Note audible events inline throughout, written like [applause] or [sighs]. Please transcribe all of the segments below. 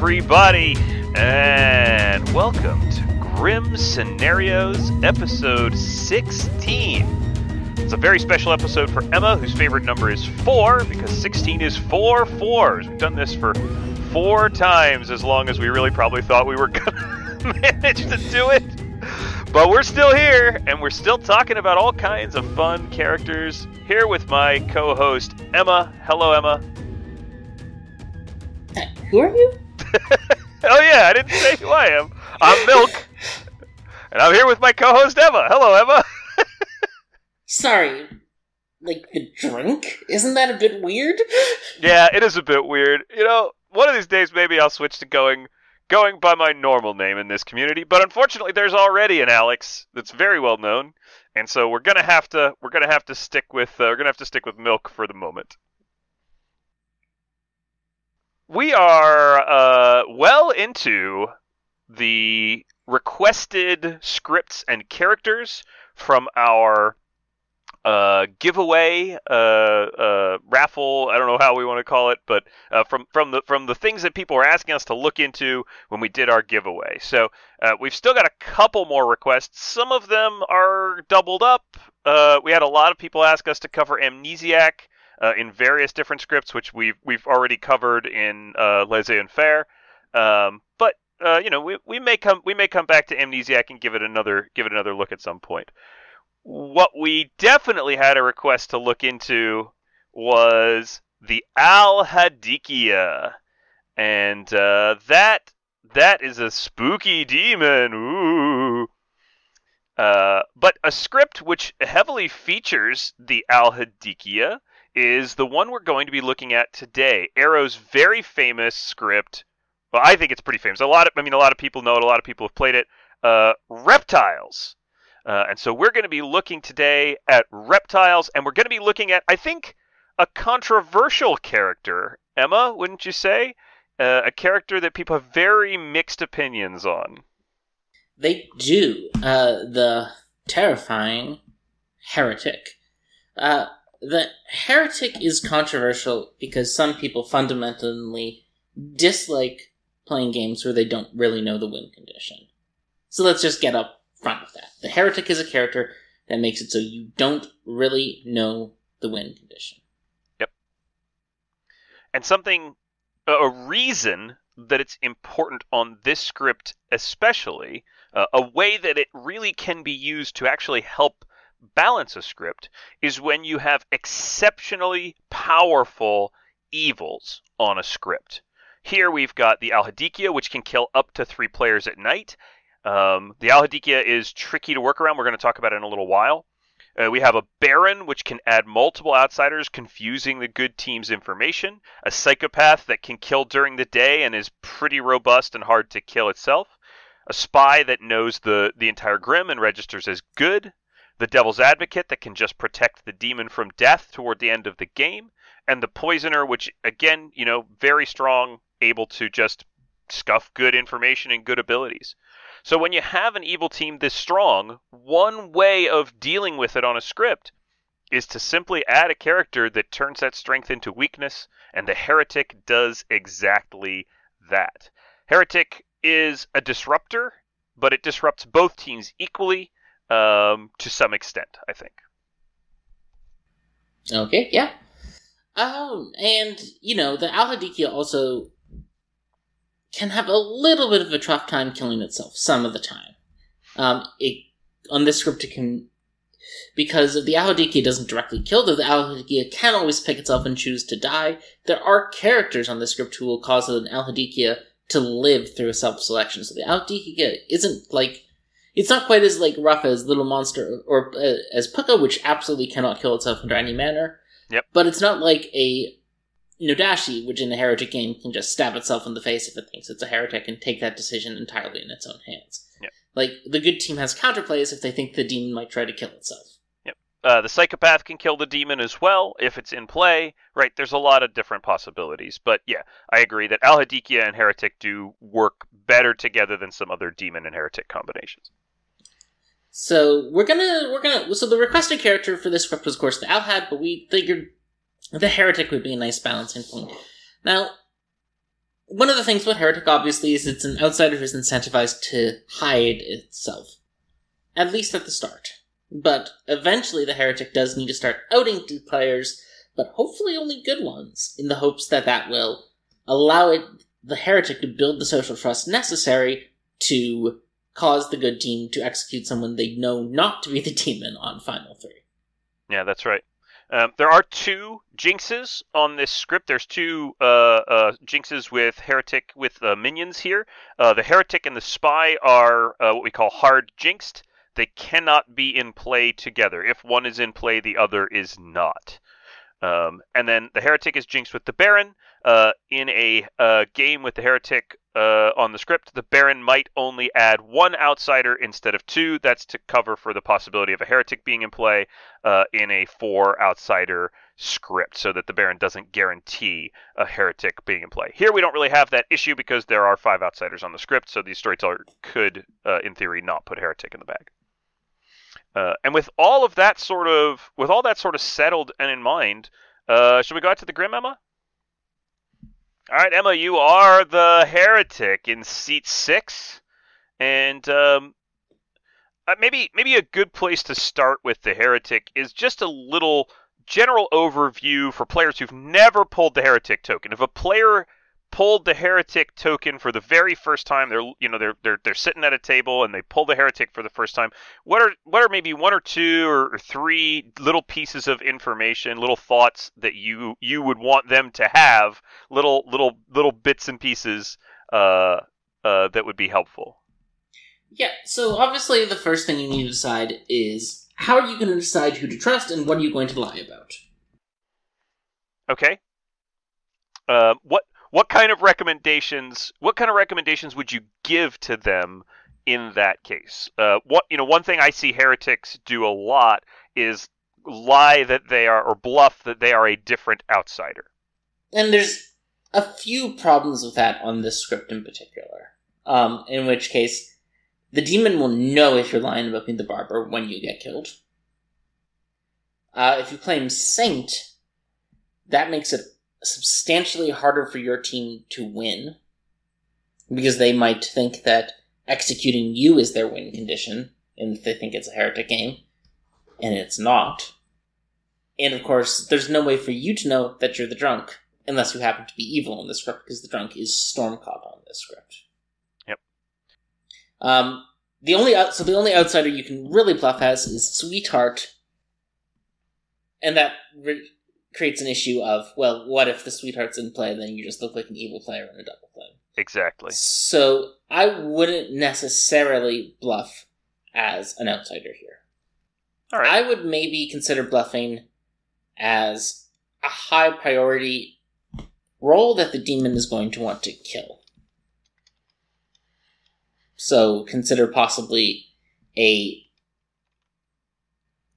Everybody, and welcome to Grim Scenarios, episode 16. It's a very special episode for Emma, whose favorite number is 4, because 16 is four fours. We've done this for four times as long as we really probably thought we were [laughs] going to manage to do it. But we're still here, and we're still talking about all kinds of fun characters. Here with my co host, Emma. Hello, Emma. Who are you? [laughs] oh yeah, I didn't say who I am. I'm Milk, and I'm here with my co-host Emma. Hello, Emma. [laughs] Sorry, like the drink? Isn't that a bit weird? [laughs] yeah, it is a bit weird. You know, one of these days maybe I'll switch to going going by my normal name in this community. But unfortunately, there's already an Alex that's very well known, and so we're gonna have to we're gonna have to stick with uh, we're gonna have to stick with Milk for the moment we are uh, well into the requested scripts and characters from our uh, giveaway uh, uh, raffle. I don't know how we want to call it, but uh, from from the from the things that people were asking us to look into when we did our giveaway. So uh, we've still got a couple more requests. Some of them are doubled up. Uh, we had a lot of people ask us to cover Amnesiac uh, in various different scripts, which we've we've already covered in uh, Laissez-faire. Um, but uh, you know, we, we may come we may come back to Amnesiac and give it another give it another look at some point. What we definitely had a request to look into was the Al-Hadikhia, and uh, that that is a spooky demon. Ooh. Uh, but a script which heavily features the Al-Hadikhia is the one we're going to be looking at today. Aero's very famous script. Well, I think it's pretty famous. A lot of, I mean, a lot of people know it. A lot of people have played it. Uh, reptiles. Uh, and so we're going to be looking today at reptiles, and we're going to be looking at, I think, a controversial character. Emma, wouldn't you say? Uh, a character that people have very mixed opinions on. They do. Uh, the terrifying heretic. Uh, the heretic is controversial because some people fundamentally dislike playing games where they don't really know the win condition. So let's just get up front with that. The heretic is a character that makes it so you don't really know the win condition. Yep. And something, a reason that it's important on this script, especially, uh, a way that it really can be used to actually help balance a script is when you have exceptionally powerful evils on a script. Here we've got the Al-Hadikhia, which can kill up to three players at night. Um, the Al-Hadikhia is tricky to work around. We're going to talk about it in a little while. Uh, we have a Baron, which can add multiple outsiders, confusing the good team's information. A Psychopath that can kill during the day and is pretty robust and hard to kill itself. A Spy that knows the, the entire Grim and registers as good the Devil's Advocate that can just protect the demon from death toward the end of the game, and the Poisoner, which again, you know, very strong, able to just scuff good information and good abilities. So when you have an evil team this strong, one way of dealing with it on a script is to simply add a character that turns that strength into weakness, and the Heretic does exactly that. Heretic is a disruptor, but it disrupts both teams equally um, to some extent, I think. Okay, yeah. Um, and you know, the Al-Hadikhia also can have a little bit of a tough time killing itself some of the time. Um, it on this script it can because if the Al-Hadikhia doesn't directly kill, the Al-Hadikhia can always pick itself and choose to die. There are characters on this script who will cause an Al-Hadikhia to live through a self-selection. So the Al-Hadikhia isn't like it's not quite as like rough as Little Monster or uh, as Pukka, which absolutely cannot kill itself under any manner. Yep. But it's not like a No Dashii, which in the heretic game can just stab itself in the face if it thinks it's a heretic and take that decision entirely in its own hands. Yep. Like the good team has counterplays if they think the demon might try to kill itself. Yep. Uh, the psychopath can kill the demon as well if it's in play. Right. There's a lot of different possibilities, but yeah, I agree that Al-Hadikhia and heretic do work better together than some other demon and heretic combinations. So we're gonna we're gonna so the requested character for this script was of course the Alhad, but we figured the heretic would be a nice balancing point. Now, one of the things with Heretic, obviously, is it's an outsider who's incentivized to hide itself. At least at the start. But eventually, the Heretic does need to start outing to players, but hopefully only good ones, in the hopes that that will allow it, the Heretic to build the social trust necessary to cause the good team to execute someone they know not to be the demon on Final 3. Yeah, that's right. Um, there are two jinxes on this script. There's two uh, uh, jinxes with heretic with uh, minions here. Uh, the heretic and the spy are uh, what we call hard jinxed. They cannot be in play together. If one is in play, the other is not. Um, and then the heretic is jinxed with the baron. Uh, in a game with the heretic uh, on the script, the Baron might only add one outsider instead of two. That's to cover for the possibility of a heretic being in play uh, in a four outsider script, so that the Baron doesn't guarantee a heretic being in play. Here we don't really have that issue because there are five outsiders on the script, so the storyteller could, uh, in theory, not put heretic in the bag. Uh, and with all of that sort of, with all that sort of settled and in mind, uh, should we go out to the Grim, Emma? All right, Emma, you are the heretic in seat six, and um, uh, maybe maybe a good place to start with the heretic is just a little general overview for players who've never pulled the heretic token. If a player pulled the heretic token for the very first time. They're you know they're they're they're sitting at a table and they pull the heretic for the first time. What are what are maybe one or two or, three little pieces of information, little thoughts that you you would want them to have, little little little bits and pieces uh, uh, that would be helpful. Yeah. So obviously, the first thing you need to decide is how are you going to decide who to trust and what are you going to lie about. Okay. Uh, what what kind of recommendations? What kind of recommendations would you give to them in that case? Uh, what you know, one thing I see heretics do a lot is lie that they are or bluff that they are a different outsider. And there's a few problems with that on this script in particular. Um, in which case, the demon will know if you're lying about being the barber when you get killed. Uh, if you claim saint, that makes it substantially harder for your team to win because they might think that executing you is their win condition and they think it's a heretic game and it's not. And of course there's no way for you to know that you're the drunk unless you happen to be evil in the script because the drunk is stormcaught on this script. Yep. Um the only so the only outsider you can really bluff as is sweetheart. And that creates an issue of well, what if the sweetheart's in play? Then you just look like an evil player in a double play. Exactly. So I wouldn't necessarily bluff as an outsider here. All right. I would maybe consider bluffing as a high priority role that the demon is going to want to kill. So consider possibly a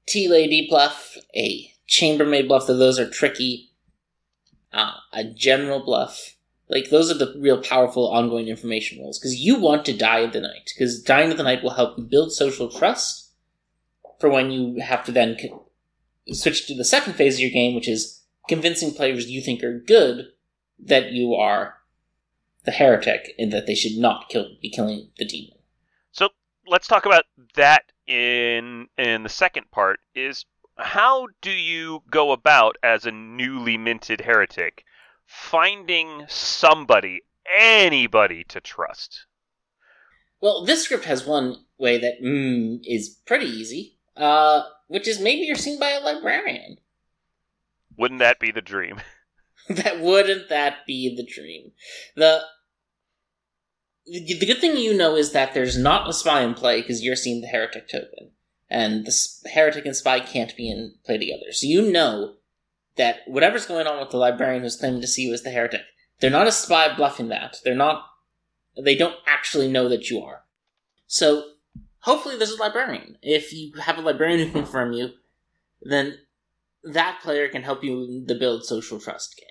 tea lady bluff, a chambermaid bluff, though those are tricky. Uh, a general bluff. Like, those are the real powerful ongoing information rules. Because you want to die of the night. Because dying of the night will help you build social trust for when you have to then switch to the second phase of your game, which is convincing players you think are good that you are the heretic and that they should not kill, be killing the demon. So let's talk about that in in the second part. Is how do you go about as a newly minted heretic finding somebody, anybody to trust? Well, this script has one way that mm, is pretty easy, uh, which is maybe you're seen by a librarian. Wouldn't that be the dream? [laughs] that wouldn't that be the dream? The the good thing you know is that there's not a spy in play because you're seeing the heretic token and the heretic and spy can't be in play together. So you know that whatever's going on with the librarian who's claiming to see you as the heretic, they're not a spy bluffing that. They're not. They don't actually know that you are. So hopefully there's a librarian. If you have a librarian who can confirm you, then that player can help you in the build social trust game.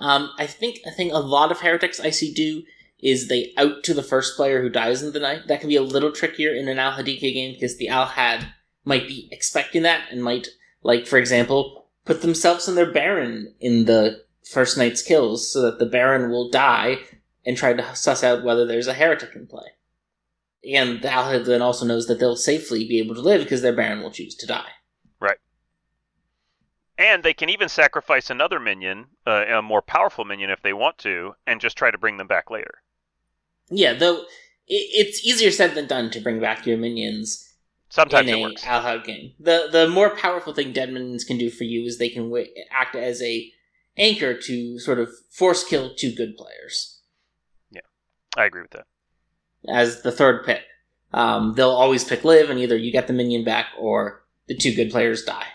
Um, I think I think a lot of heretics I see do is they out to the first player who dies in the night. That can be a little trickier in an Al-Hadika game because the Al-Had might be expecting that and might, like, for example, put themselves and their Baron in the first night's kills so that the Baron will die and try to suss out whether there's a heretic in play. And the Alhid then also knows that they'll safely be able to live because their Baron will choose to die. Right. And they can even sacrifice another minion, uh, a more powerful minion if they want to, and just try to bring them back later. Yeah, though it, it's easier said than done to bring back your minions Sometimes in it a works. Game. The the more powerful thing dead minions can do for you is they can wi- act as a anchor to sort of force kill two good players Yeah, I agree with that. as the third pick. Um, they'll always pick live, and either you get the minion back or the two good players die.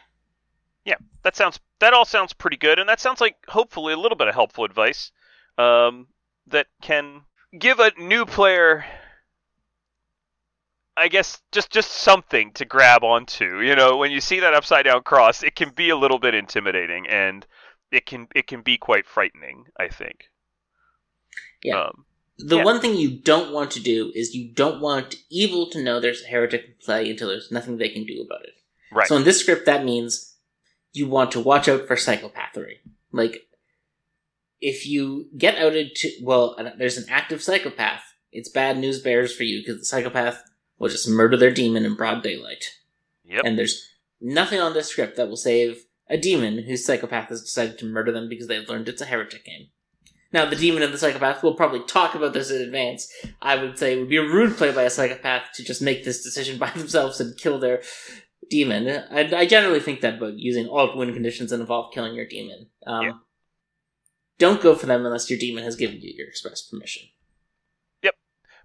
Yeah, that sounds. That all sounds pretty good, and that sounds like hopefully a little bit of helpful advice um, that can give a new player, I guess, just just something to grab onto. You know, when you see that upside down cross, it can be a little bit intimidating, and it can it can be quite frightening. I think. Yeah. Um, The Yeah. one thing you don't want to do is you don't want evil to know there's a heretic in play until there's nothing they can do about it. right. So in this script, that means you want to watch out for psychopathy. Like, if you get outed to, well, there's an active psychopath, it's bad news bears for you because the psychopath will just murder their demon in broad daylight. yep. And there's nothing on this script that will save a demon whose psychopath has decided to murder them because they've learned it's a heretic game. Now, the demon and the psychopath will probably talk about this in advance. I would say it would be a rude play by a psychopath to just make this decision by [laughs] themselves and kill their demon. I, I generally think that about using alt win conditions that involve killing your demon. Um, Yeah. Don't go for them unless your demon has given you your express permission. Yep,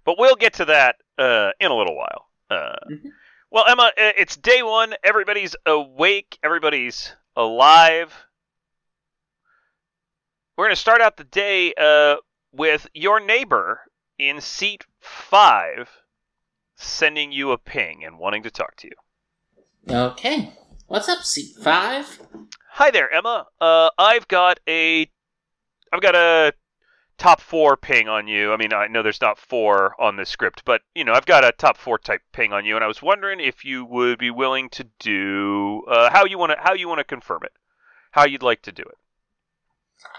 but we'll get to that uh, in a little while. Uh, Mhm. Well, Emma, uh, it's day one. Everybody's awake. Everybody's alive. We're going to start out the day uh, with your neighbor in seat five sending you a ping and wanting to talk to you. Okay. What's up, seat five? Hi there, Emma. Uh, I've got a, I've got a top four ping on you. I mean, I know there's not four on this script, but you know, I've got a top four type ping on you, and I was wondering if you would be willing to do uh, how you want to how you want to confirm it, how you'd like to do it.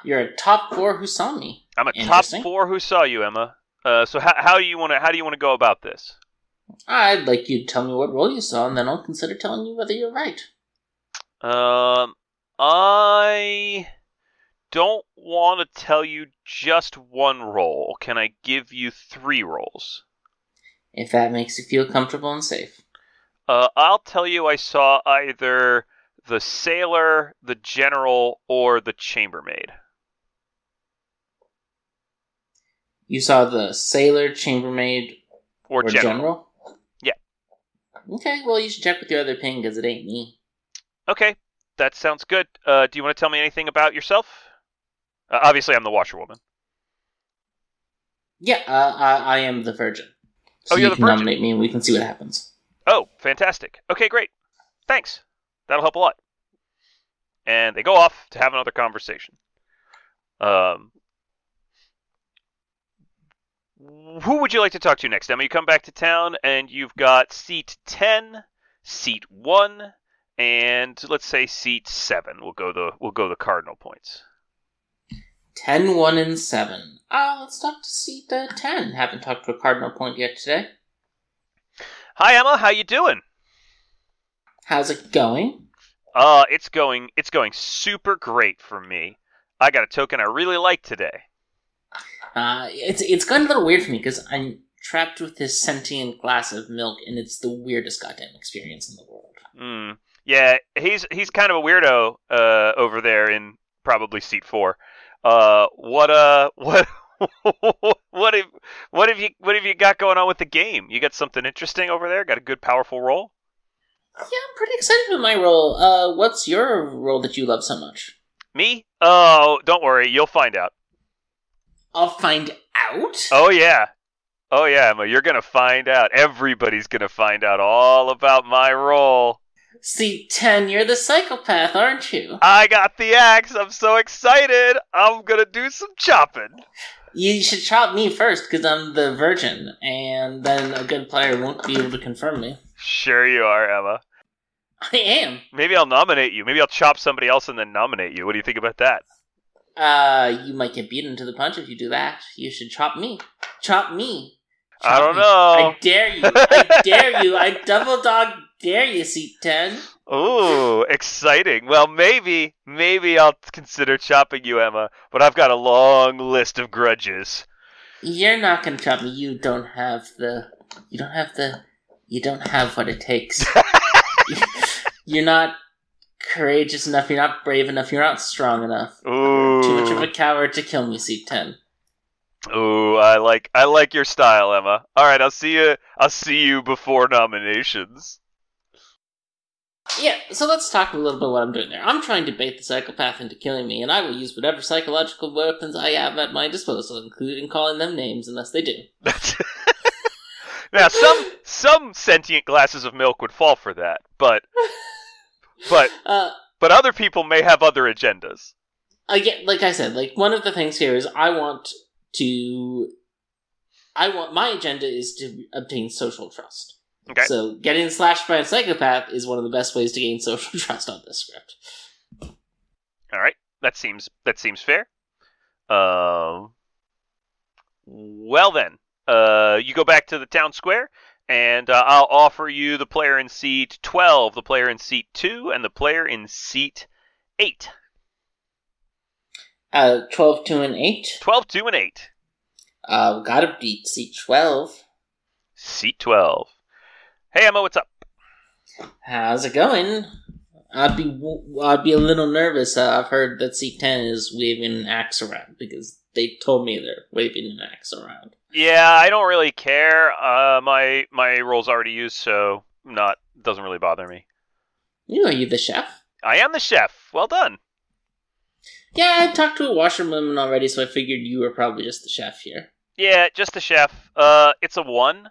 You're a top four who saw me. I'm a top four who saw you, Emma. Uh, so how, how do you want to how do you want to go about this? I'd like you to tell me what role you saw, and then I'll consider telling you whether you're right. Um, I don't want to tell you just one role. Can I give you three roles? If that makes you feel comfortable and safe. Uh, I'll tell you, I saw either the sailor, the general, or the chambermaid. You saw the sailor, chambermaid, Or, or, general. general? Yeah. Okay, well, you should check with your other ping, because it ain't me. Okay, that sounds good. Uh, do you want to tell me anything about yourself? Uh, obviously, I'm the washerwoman. Yeah, uh, I, I am the virgin. So Oh, you're you the can virgin. nominate me, and we can see what happens. Oh, fantastic. Okay, great. Thanks. That'll help a lot. And they go off to have another conversation. Um, who would you like to talk to next, Emma? You come back to town, and you've got seat 10, seat 1, and let's say seat 7. We'll go the we'll go the cardinal points. 10, 1, and 7. Uh, let's talk to seat uh, 10. Haven't talked to a cardinal point yet today. Hi, Emma. How you doing? How's it going? Uh, it's going it's going super great for me. I got a token I really like today. Uh, it's it's gotten a little weird for me because I'm trapped with this sentient glass of milk, and it's the weirdest goddamn experience in the world. Mm. Yeah, he's he's kind of a weirdo uh, over there in probably seat four. Uh, what uh, [laughs] what what have what have you what have you got going on with the game? You got something interesting over there? Got a good powerful role? Yeah, I'm pretty excited with my role. Uh, what's your role that you love so much? Me? Oh, don't worry, you'll find out. I'll find out. Oh yeah, oh yeah, Emma, you're gonna find out. Everybody's gonna find out all about my role. Seat 10, you're the psychopath, aren't you? I got the axe. I'm so excited. I'm gonna do some chopping. You should chop me first because I'm the virgin, and then a good player won't be able to confirm me. Sure you are, Emma. I am. Maybe I'll nominate you. Maybe I'll chop somebody else and then nominate you. What do you think about that? Uh, you might get beaten to the punch if you do that. You should chop me. Chop me. I don't me. know. I dare you. I [laughs] dare you. I double dog dare you, seat 10. Ooh, exciting. Well, maybe, maybe I'll consider chopping you, Emma, but I've got a long list of grudges. You're not gonna chop me. You don't have the. You don't have the. You don't have what it takes. [laughs] [laughs] you're not courageous enough. You're not brave enough. You're not strong enough. Ooh. Too much of a coward to kill me, seat 10. Ooh, I like I like your style, Emma. All right, I'll see you I'll see you before nominations. Yeah, so let's talk a little bit what I'm doing there. I'm trying to bait the psychopath into killing me, and I will use whatever psychological weapons I have at my disposal, including calling them names unless they do. [laughs] now, some some sentient glasses of milk would fall for that, but but [laughs] Uh, but other people may have other agendas. again, like I said, like one of the things here is I want to, I want my agenda is to obtain social trust. Okay. So getting slashed by a psychopath is one of the best ways to gain social [laughs] trust on this script. All right, that seems that seems fair. Um, well then, uh, you go back to the town square, and uh, I'll offer you the player in seat twelve, the player in seat two, and the player in seat eight. Uh, 12, 2, and 8. 12, 2, and 8. Uh, gotta beat seat 12. Seat 12. Hey, Emma, what's up? How's it going? I'd be I'd be a little nervous. Uh, I've heard that C10 is waving an axe around because they told me they're waving an axe around. Yeah, I don't really care. Uh, my my role's already used, so not doesn't really bother me. You know, you the chef. I am the chef. Well done. Yeah, I talked to a washerwoman already, so I figured you were probably just the chef here. Yeah, just the chef. Uh, it's a one,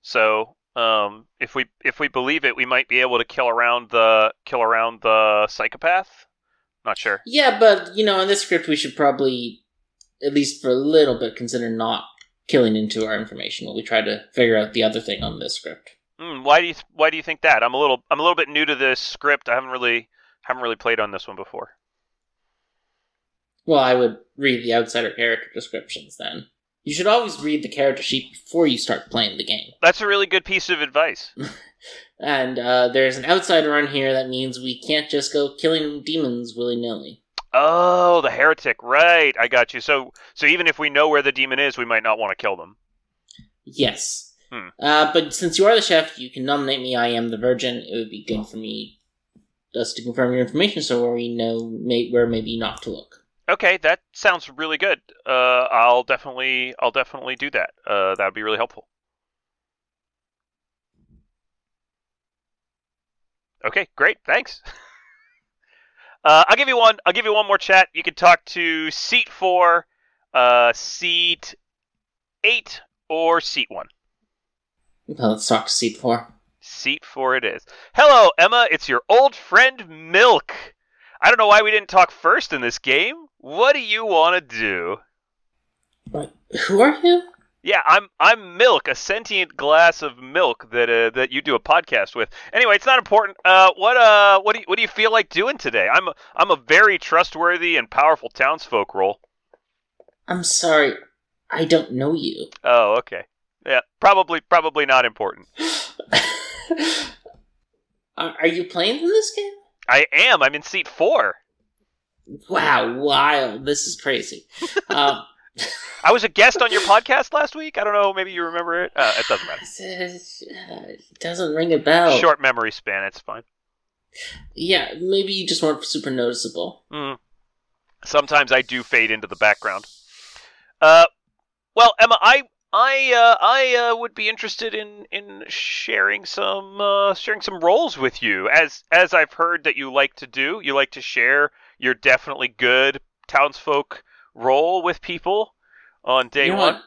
so um, if we if we believe it, we might be able to kill around the kill around the psychopath. Not sure. Yeah, but you know, in this script, we should probably, at least for a little bit, consider not killing into our information while we try to figure out the other thing on this script. Mm, why do you why do you think that? I'm a little I'm a little bit new to this script. I haven't really haven't really played on this one before. Well, I would read the outsider character descriptions then. You should always read the character sheet before you start playing the game. That's a really good piece of advice. [laughs] And uh, there's an outsider on here that means we can't just go killing demons willy nilly. Oh, the heretic, right? I got you. So, so even if we know where the demon is, we might not want to kill them. Yes. Hmm. Uh, but since you are the chef, you can nominate me. I am the virgin. It would be good for me just to confirm your information, so where we know may- where maybe not to look. Okay, that sounds really good. Uh, I'll definitely, I'll definitely do that. Uh, that would be really helpful. Okay, great. Thanks. [laughs] Uh, I'll give you one. I'll give you one more chat. You can talk to seat four, uh, seat eight, or seat one. Well, let's talk to seat four. Seat four it is. Hello, Emma. It's your old friend Milk. I don't know why we didn't talk first in this game. What do you want to do? What? Who are you? Yeah, I'm I'm Milk, a sentient glass of milk that uh, that you do a podcast with. Anyway, it's not important. Uh, what uh, what do you, what do you feel like doing today? I'm a, I'm a very trustworthy and powerful townsfolk role. I'm sorry. I don't know you. Oh, okay. Yeah, probably probably not important. [laughs] are, are you playing in this game? I am. I'm in seat four. Wow, wild. This is crazy. [laughs] um, I was a guest on your podcast last week. I don't know. Maybe you remember it. Uh, it doesn't matter. it doesn't ring a bell. Short memory span. It's fine. Yeah, maybe you just weren't super noticeable. Mm. Sometimes I do fade into the background. Uh, well, Emma, I I uh, I uh, would be interested in in sharing some uh, sharing some roles with you. As as I've heard that you like to do, you like to share your definitely good townsfolk role with people on day you know one. What?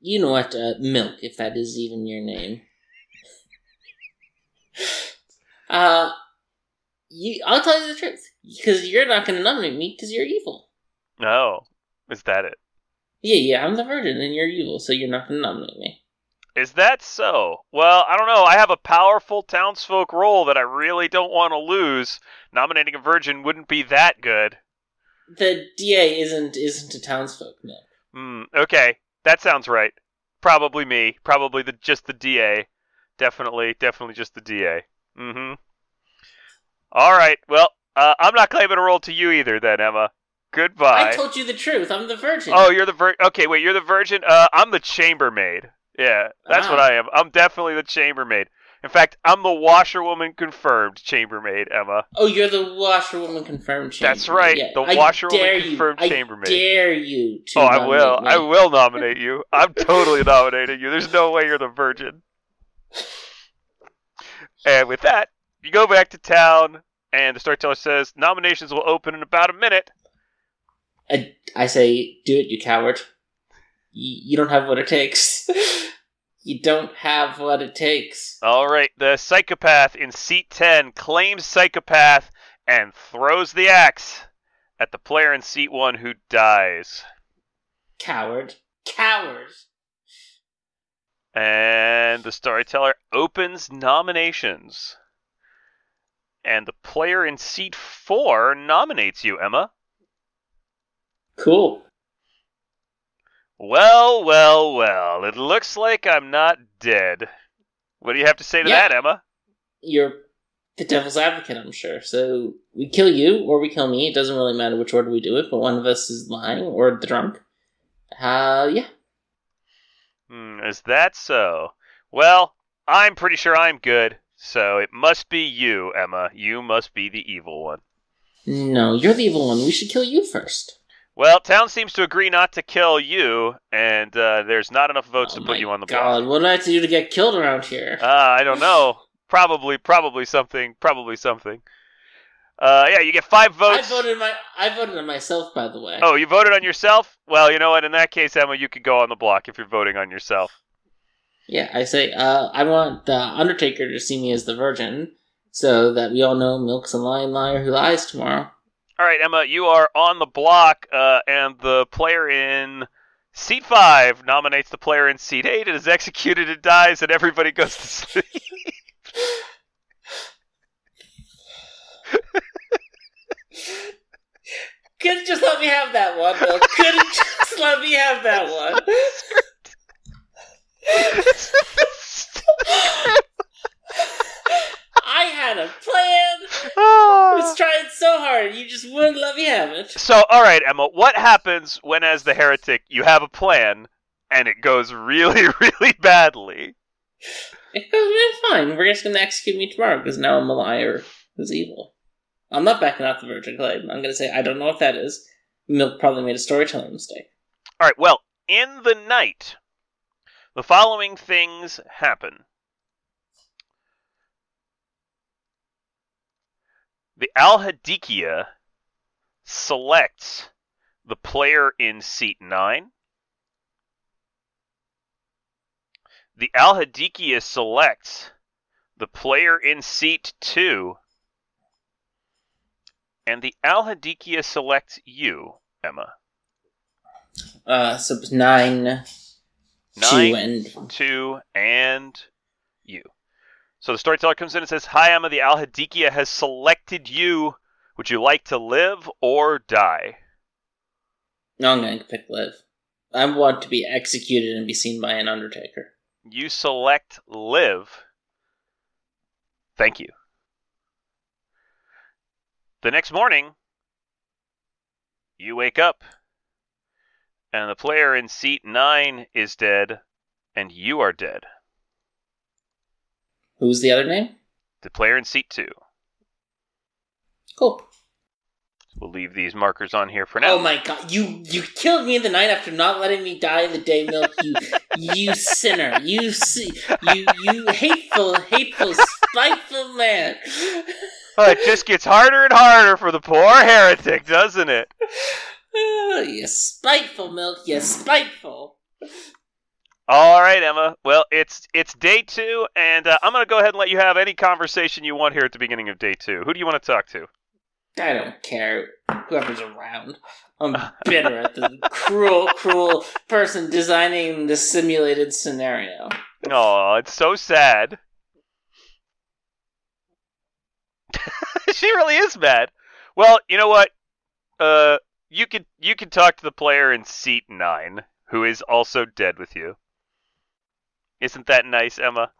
You know what? Uh, milk, if that is even your name. [laughs] uh, you. I'll tell you the truth, because you're not going to nominate me because you're evil. No, is that it? Yeah, yeah, I'm the virgin and you're evil, so you're not to nominate me. Is that so? Well, I don't know. I have a powerful townsfolk role that I really don't want to lose. Nominating a virgin wouldn't be that good. the DA isn't isn't a townsfolk milk. Hmm. Okay, that sounds right. Probably me. Probably the just the DA. Definitely, definitely just the DA. Mm-hmm. All right. Well, uh, I'm not claiming a role to you either, then, Emma. Goodbye. I told you the truth. I'm the virgin. Oh, you're the vir- Okay, wait. You're the virgin. Uh, I'm the chambermaid. Yeah, that's what Ah. I am. I'm definitely the chambermaid. In fact, I'm the washerwoman confirmed chambermaid, Emma. Oh, you're the washerwoman confirmed chambermaid. That's right, Yeah, the I washerwoman dare you- confirmed I chambermaid. dare you to Oh, I will. me. I will nominate you. I'm totally [laughs] nominating you. There's no way you're the virgin. And with that, you go back to town, and the storyteller says nominations will open in about a minute. I, I say, do it, you coward. You, you don't have what it takes. [laughs] you don't have what it takes. All right, the psychopath in seat 10 claims psychopath and throws the axe at the player in seat 1 who dies. Coward. Coward. And the storyteller opens nominations. And the player in seat 4 nominates you, Emma. Cool. Well, well, well. It looks like I'm not dead. What do you have to say to Yeah. that, Emma? You're the devil's advocate, I'm sure. So we kill you or we kill me. It doesn't really matter which order we do it, but one of us is lying or the drunk. Uh, yeah. Hmm, is that so? Well, I'm pretty sure I'm good. So it must be you, Emma. You must be the evil one. No, you're the evil one. We should kill you first. Well, town seems to agree not to kill you, and uh, there's not enough votes Oh to put you on the God, block. what do I have to do to get killed around here? Uh, I don't know. Probably, probably something. Probably something. Uh, yeah, you get five votes. I voted my I voted on myself, by the way. Oh, you voted on yourself? Well, you know what? In that case, Emma, you could go on the block if you're voting on yourself. Yeah, I say uh, I want the Undertaker to see me as the Virgin, so that we all know Milk's a lying liar who lies tomorrow. All right, Emma, you are on the block, uh, and the player in seat five nominates the player in seat eight. It is executed. It dies, and everybody goes to sleep. Couldn't just let me have that one, Milk. Couldn't just let me have that one. [laughs] I had a plan. I was trying so hard. You just wouldn't let me have it. So, all right, Emma, what happens when, as the heretic, you have a plan and it goes really, [laughs] really badly? It goes it's fine. We're just gonna execute me tomorrow because now I'm a liar who's evil. I'm not backing out the virgin claim. I'm gonna say I don't know what that is. Milk probably made a storytelling mistake. All right, well, in the night, the following things happen. The Al-Hadikhia selects the player in seat 9. The Al-Hadikhia selects the player in seat 2. And the Al-Hadikhia selects you, Emma. Uh, so it's nine, Nine, two, and two, and you. So the storyteller comes in and says, Hi, Emma, the Al-Hadikhia has selected you. Would you like to live or die? no, I'm gonna pick live. I want to be executed and be seen by an undertaker. You select live. Thank you. The next morning, you wake up, and the player in seat 9 is dead, and you are dead. Who's the other name? The player in seat 2. Cool. We'll leave these markers on here for now. Oh my god, you you killed me in the night after not letting me die in the day, Milk. You you sinner. You you you hateful, hateful, spiteful man. [laughs] Oh, it just gets harder and harder for the poor heretic, doesn't it? [laughs] Oh, you spiteful milk, you spiteful. All right, Emma. Well, it's it's day two, and uh, I'm gonna go ahead and let you have any conversation you want here at the beginning of day two. Who do you want to talk to? I don't care. Whoever's around. I'm [laughs] bitter at the cruel, cruel person designing the simulated scenario. Oh, it's so sad. [laughs] she really is mad. Well, you know what? Uh, you could you could talk to the player in seat nine, who is also dead with you. Isn't that nice, Emma?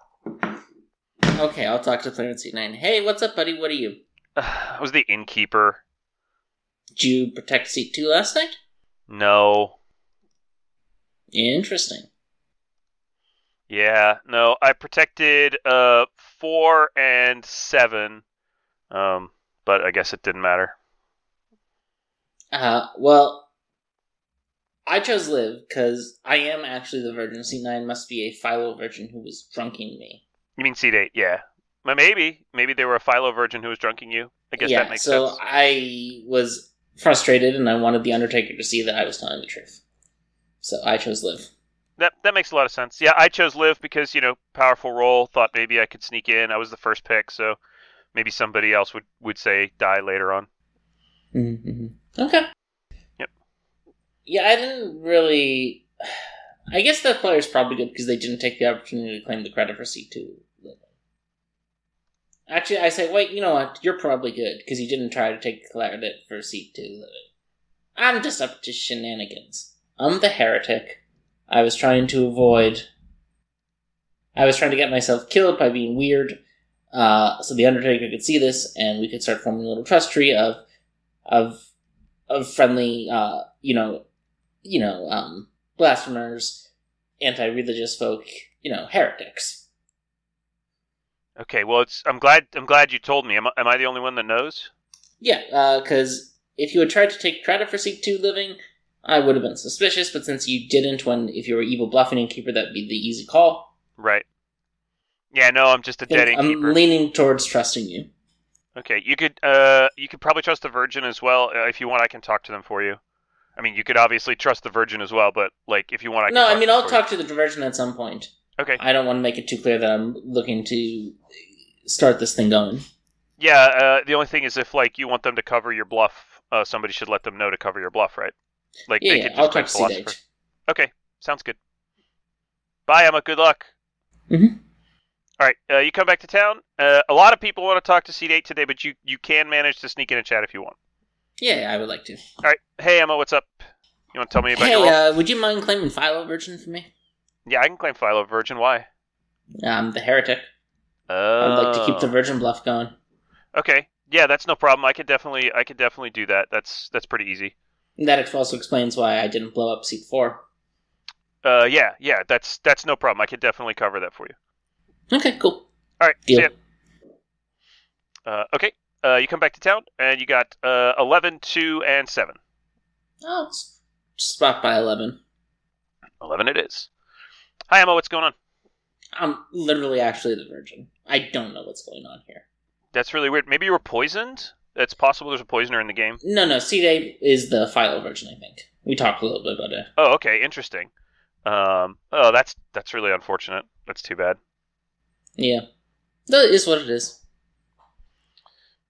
Okay, I'll talk to seat nine. Hey, what's up, buddy? What are you? [sighs] I was the innkeeper. Did you protect seat two last night? No. Interesting. Yeah, no. I protected uh four and seven. Um, but I guess it didn't matter. Uh, well, I chose live because I am actually the virgin. C9 must be a Philo virgin who was drunking me. You mean C8, Yeah. Well, Maybe, maybe they were a Philo virgin who was drunking you. I guess yeah, that makes so sense. So I was frustrated and I wanted the Undertaker to see that I was telling the truth. So I chose live. That that makes a lot of sense. Yeah, I chose live because you know powerful role. Thought maybe I could sneak in. I was the first pick, so maybe somebody else would would say die later on. Mm-hmm. Okay. Yeah, I didn't really. I guess the is probably good because they didn't take the opportunity to claim the credit for C two. Actually, I say, wait, you know what? You're probably good because you didn't try to take credit for C two. I'm just up to shenanigans. I'm the heretic. I was trying to avoid. I was trying to get myself killed by being weird, uh, so the Undertaker could see this, and we could start forming a little trust tree of, of, of friendly, uh, you know, you know, um, blasphemers, anti-religious folk, you know, heretics. Okay, well, it's I'm glad I'm glad you told me. Am, I- am I the only one that knows? Yeah, because if you had tried to take credit for Seek 2 living, I would have been suspicious, but since you didn't, when if you were evil bluffing innkeeper, that'd be the easy call. Right. Yeah, no, I'm just a dead innkeeper. I'm leaning towards trusting you. Okay, you could uh you could probably trust the virgin as well. Uh, if you want, I can talk to them for you. I mean, you could obviously trust the virgin as well, but like if you want, I no. I mean I'll talk to the Virgin at some point. Okay. I don't want to make it too clear that I'm looking to start this thing going. Yeah. Uh, the only thing is, if like you want them to cover your bluff, uh, somebody should let them know to cover your bluff, right? Like Yeah, they yeah could just I'll talk to philosopher. C-Date. Okay, sounds good. Bye, Emma. Good luck. Mhm. All right, uh, you come back to town. Uh, a lot of people want to talk to Seat Eight today, but you you can manage to sneak in a chat if you want. Yeah, I would like to. All right, hey Emma, what's up? You want to tell me about Hey, your role? uh, would you mind claiming Philo Virgin for me? yeah, I can claim Philo Virgin. Why? I'm the heretic. Oh. I'd like to keep the virgin bluff going. Okay, yeah, that's no problem. I could definitely I could definitely do that. That's that's pretty easy. And that also explains why I didn't blow up seat four. Uh, yeah, yeah, that's that's no problem. I could definitely cover that for you. Okay, cool. All right, Deal. see ya. Uh, okay, uh, you come back to town, and you got uh, 11, 2, and 7. Oh, it's spot by 11. 11 it is. Hi, Emma, what's going on? I'm literally actually the virgin. I don't know what's going on here. That's really weird. Maybe you were poisoned? It's possible there's a poisoner in the game. No, no, C-Day is the Philo virgin, I think. We talked a little bit about it. Oh, okay, interesting. Um, oh, that's that's really unfortunate. That's too bad. Yeah. That is what it is.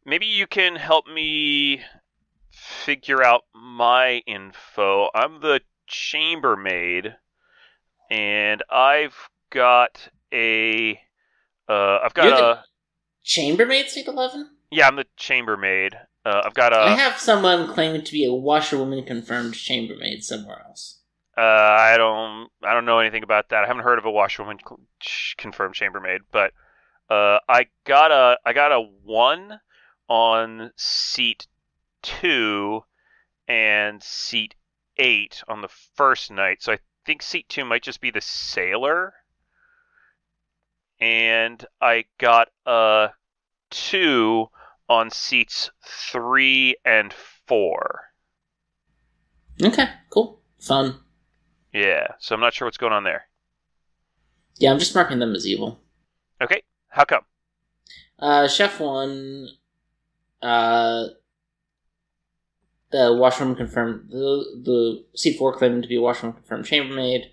Maybe you can help me figure out my info. I'm the chambermaid, and I've got a. Uh, I've got You're a. Chambermaid seat 11? Yeah, I'm the chambermaid. Uh, I've got a. I have someone claiming to be a washerwoman confirmed chambermaid somewhere else. Uh, I don't. I don't know anything about that. I haven't heard of a washerwoman confirmed chambermaid, but uh, I got a. I got a one on seat two and seat eight on the first night. So I think seat two might just be the sailor. And I got a two on seats three and four. Okay, cool. Fun. Yeah, so I'm not sure what's going on there. Yeah, I'm just marking them as evil. Okay, how come? Uh, Chef 1, uh, the washroom confirmed, the, the seat 4 claiming to be a washerwoman confirmed chambermaid.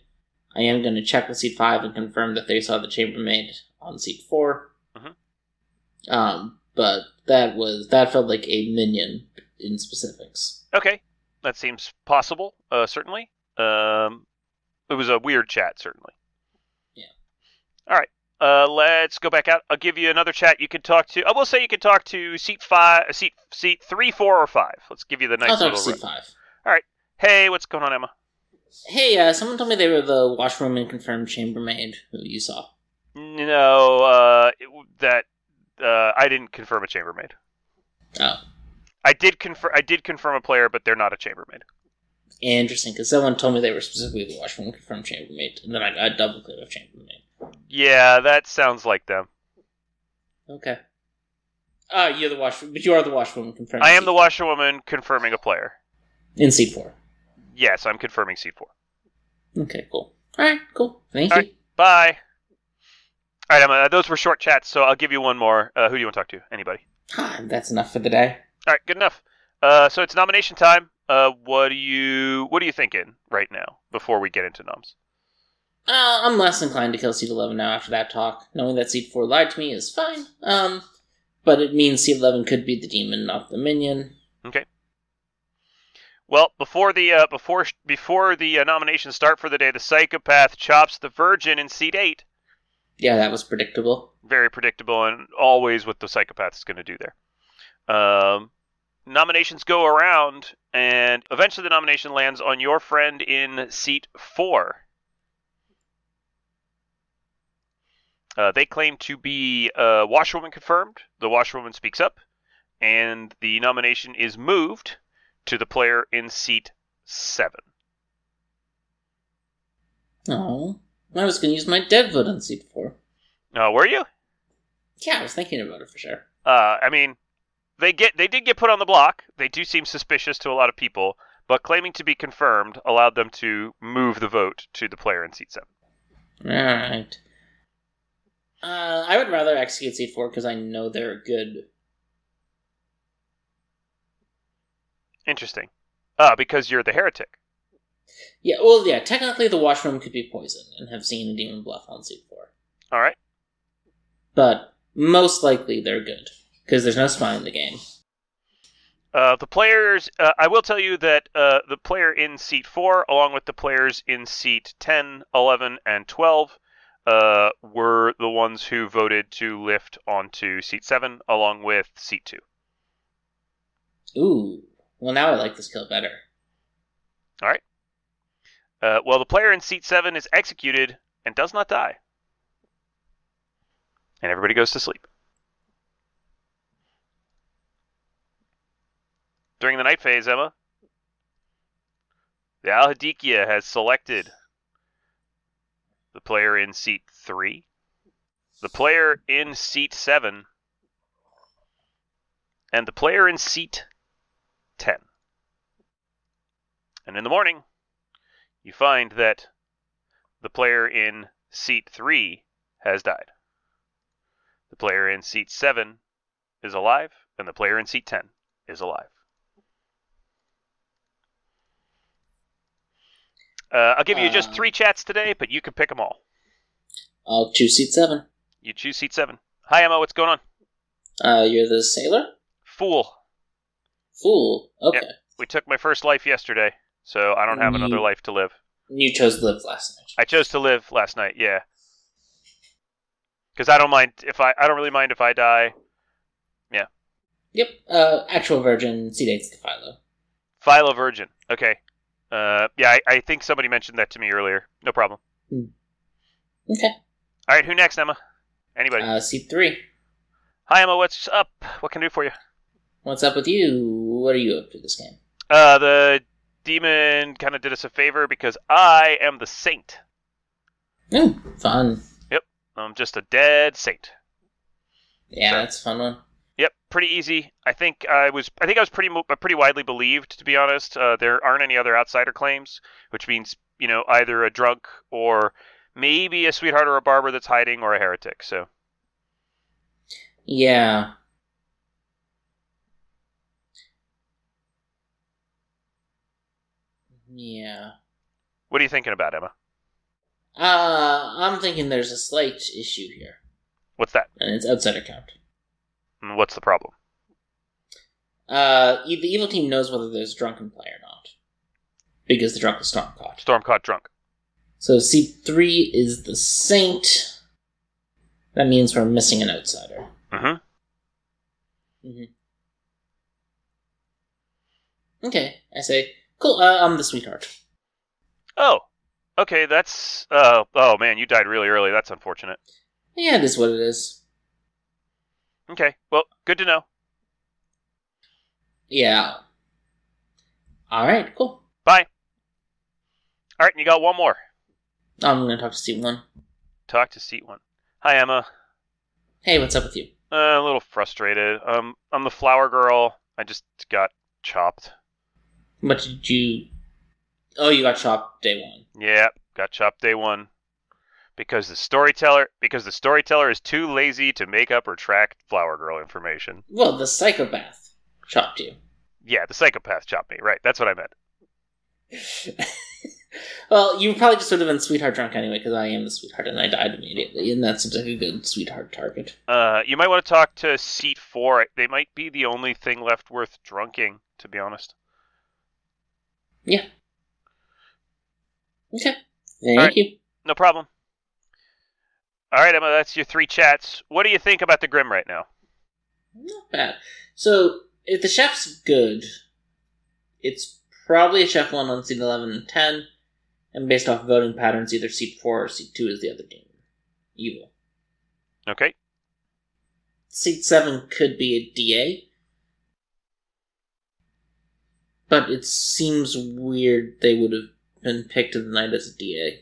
I am going to check with seat 5 and confirm that they saw the chambermaid on seat 4. Mhm. Um, but that was, that felt like a minion in specifics. Okay, that seems possible. Uh, certainly. Um, it was a weird chat, certainly. Yeah. All right. Uh, let's go back out. I'll give you another chat. You could talk to. I will say you could talk to seat five, seat seat three, four, or five. Let's give you the nice I'll talk to seat 5. All right. Hey, what's going on, Emma? Hey, uh, someone told me they were the washroom and confirmed chambermaid who you saw. No, uh, it, that uh, I didn't confirm a chambermaid. Oh, I did confirm. I did confirm a player, but they're not a chambermaid. interesting, because someone told me they were specifically the washwoman confirmed chambermaid, and then I got double clear of chambermaid. Yeah, that sounds like them. Okay. Ah, you're the wash, but you are the washwoman confirmed. I am the washerwoman confirming a player. in seat four. Yes, I'm confirming seat four. Okay, cool. All right, cool. Thank All you. right. Bye. All right, Emma. Those were short chats, so I'll give you one more. Uh, who do you want to talk to? Anybody? That's enough for the day. All right, good enough. Uh, so it's nomination time. Uh, what do you what are you thinking right now before we get into noms? Uh, I'm less inclined to kill seat 11 now after that talk. Knowing that seat 4 lied to me is fine. Um, but it means seat 11 could be the demon, not the minion. Okay. Well, before the uh, before before the uh, nominations start for the day, the psychopath chops the virgin in seat eight. Yeah, that was predictable. Very predictable and always what the psychopath is going to do there. Um, nominations go around, and eventually the nomination lands on your friend in seat four. Uh, they claim to be uh, washerwoman confirmed. The washerwoman speaks up, and the nomination is moved to the player in seat seven. Oh, I was going to use my dead vote on seat 4. Uh, were you? Yeah, I was thinking about it for sure. Uh, I mean, they get they did get put on the block. They do seem suspicious to a lot of people, but claiming to be confirmed allowed them to move the vote to the player in seat seven. Alright. Uh, I would rather execute seat 4 because I know they're good. Interesting. Uh, because you're the heretic. Yeah, well, yeah, technically the washroom could be poisoned and have seen a demon bluff on seat 4. All right. But most likely they're good because there's no spy in the game. Uh, the players. Uh, I will tell you that uh, the player in seat four, along with the players in seat 10, 11, and 12, uh, were the ones who voted to lift onto seat seven, along with seat two. Ooh. Well, now I like this kill better. All right. Uh, well, the player in seat seven is executed and does not die. And everybody goes to sleep. During the night phase, Emma, the Al-Hadikhia has selected the player in seat three, the player in seat seven, and the player in seat 10. And in the morning, you find that the player in seat 3 has died. The player in seat 7 is alive, and the player in seat 10 is alive. Uh, I'll give you just Uh. three chats today, but you can pick them all. I'll choose seat 7. You choose seat 7. Hi, Emma, what's going on? Uh, you're the sailor? Fool. Fool. Okay. We took my first life yesterday, so I don't have another life to live. You chose to live last night. I chose to live last night, yeah. Because I don't mind if I I don't really mind if I die. Yeah. Yep. Uh, actual virgin, seat 8's the Philo. Philo Virgin. Okay. Uh, yeah, I, I think somebody mentioned that to me earlier. No problem. Okay. All right, who next, Emma? Anybody? Uh, seat 3. Hi, Emma. What's up? What can I do for you? What's up with you? What are you up to this game? Uh, the demon kind of did us a favor because I am the saint. Ooh, fun. Yep, I'm just a dead saint. Yeah, Sure. that's a fun one. Yep, pretty easy. I think I was. I think I was pretty pretty widely believed, to be honest. Uh, there aren't any other outsider claims, which means you know either a drunk or maybe a sweetheart or a barber that's hiding or a heretic. So Yeah. Yeah. what are you thinking about, Emma? Uh, I'm thinking there's a slight issue here, What's that? and it's outsider count. What's the problem? Uh, the evil team knows whether there's a drunken play or not, because the drunk was storm caught. Storm caught drunk. So C3 is the saint. That means we're missing an outsider. Mm-hmm. hmm Okay, I say Cool. Uh, I'm the sweetheart. Oh, okay. That's uh. Oh man, you died really early. That's unfortunate. Yeah, it is what it is. Okay. Well, good to know. Yeah. All right. Cool. Bye. All right, and you got one more. I'm gonna talk to seat one. Talk to seat one. Hi, Emma. Hey, what's up with you? Uh, a little frustrated. Um, I'm the flower girl. I just got chopped. What did you? Oh, you got chopped day one. Yeah, got chopped day one. Because the storyteller, because the storyteller is too lazy to make up or track flower girl information. Well, the psychopath chopped you. Yeah, the psychopath chopped me. Right, that's what I meant. [laughs] well, you probably just would have been sweetheart drunk anyway, because I am the sweetheart, and I died immediately, and that seems like a good sweetheart target. Uh, you might want to talk to seat four. They might be the only thing left worth drunking, to be honest. Yeah. Okay. Thank Alright. you. No problem. All right, Emma, that's your three chats. What do you think about the Grim right now? Not bad. So, if the chef's good, it's probably a chef one on seat 11 and 10, and based off voting patterns, either seat 4 or seat 2 is the other demon. Evil. Okay. Seat 7 could be a DA, but it seems weird they would have been picked tonight as a DA.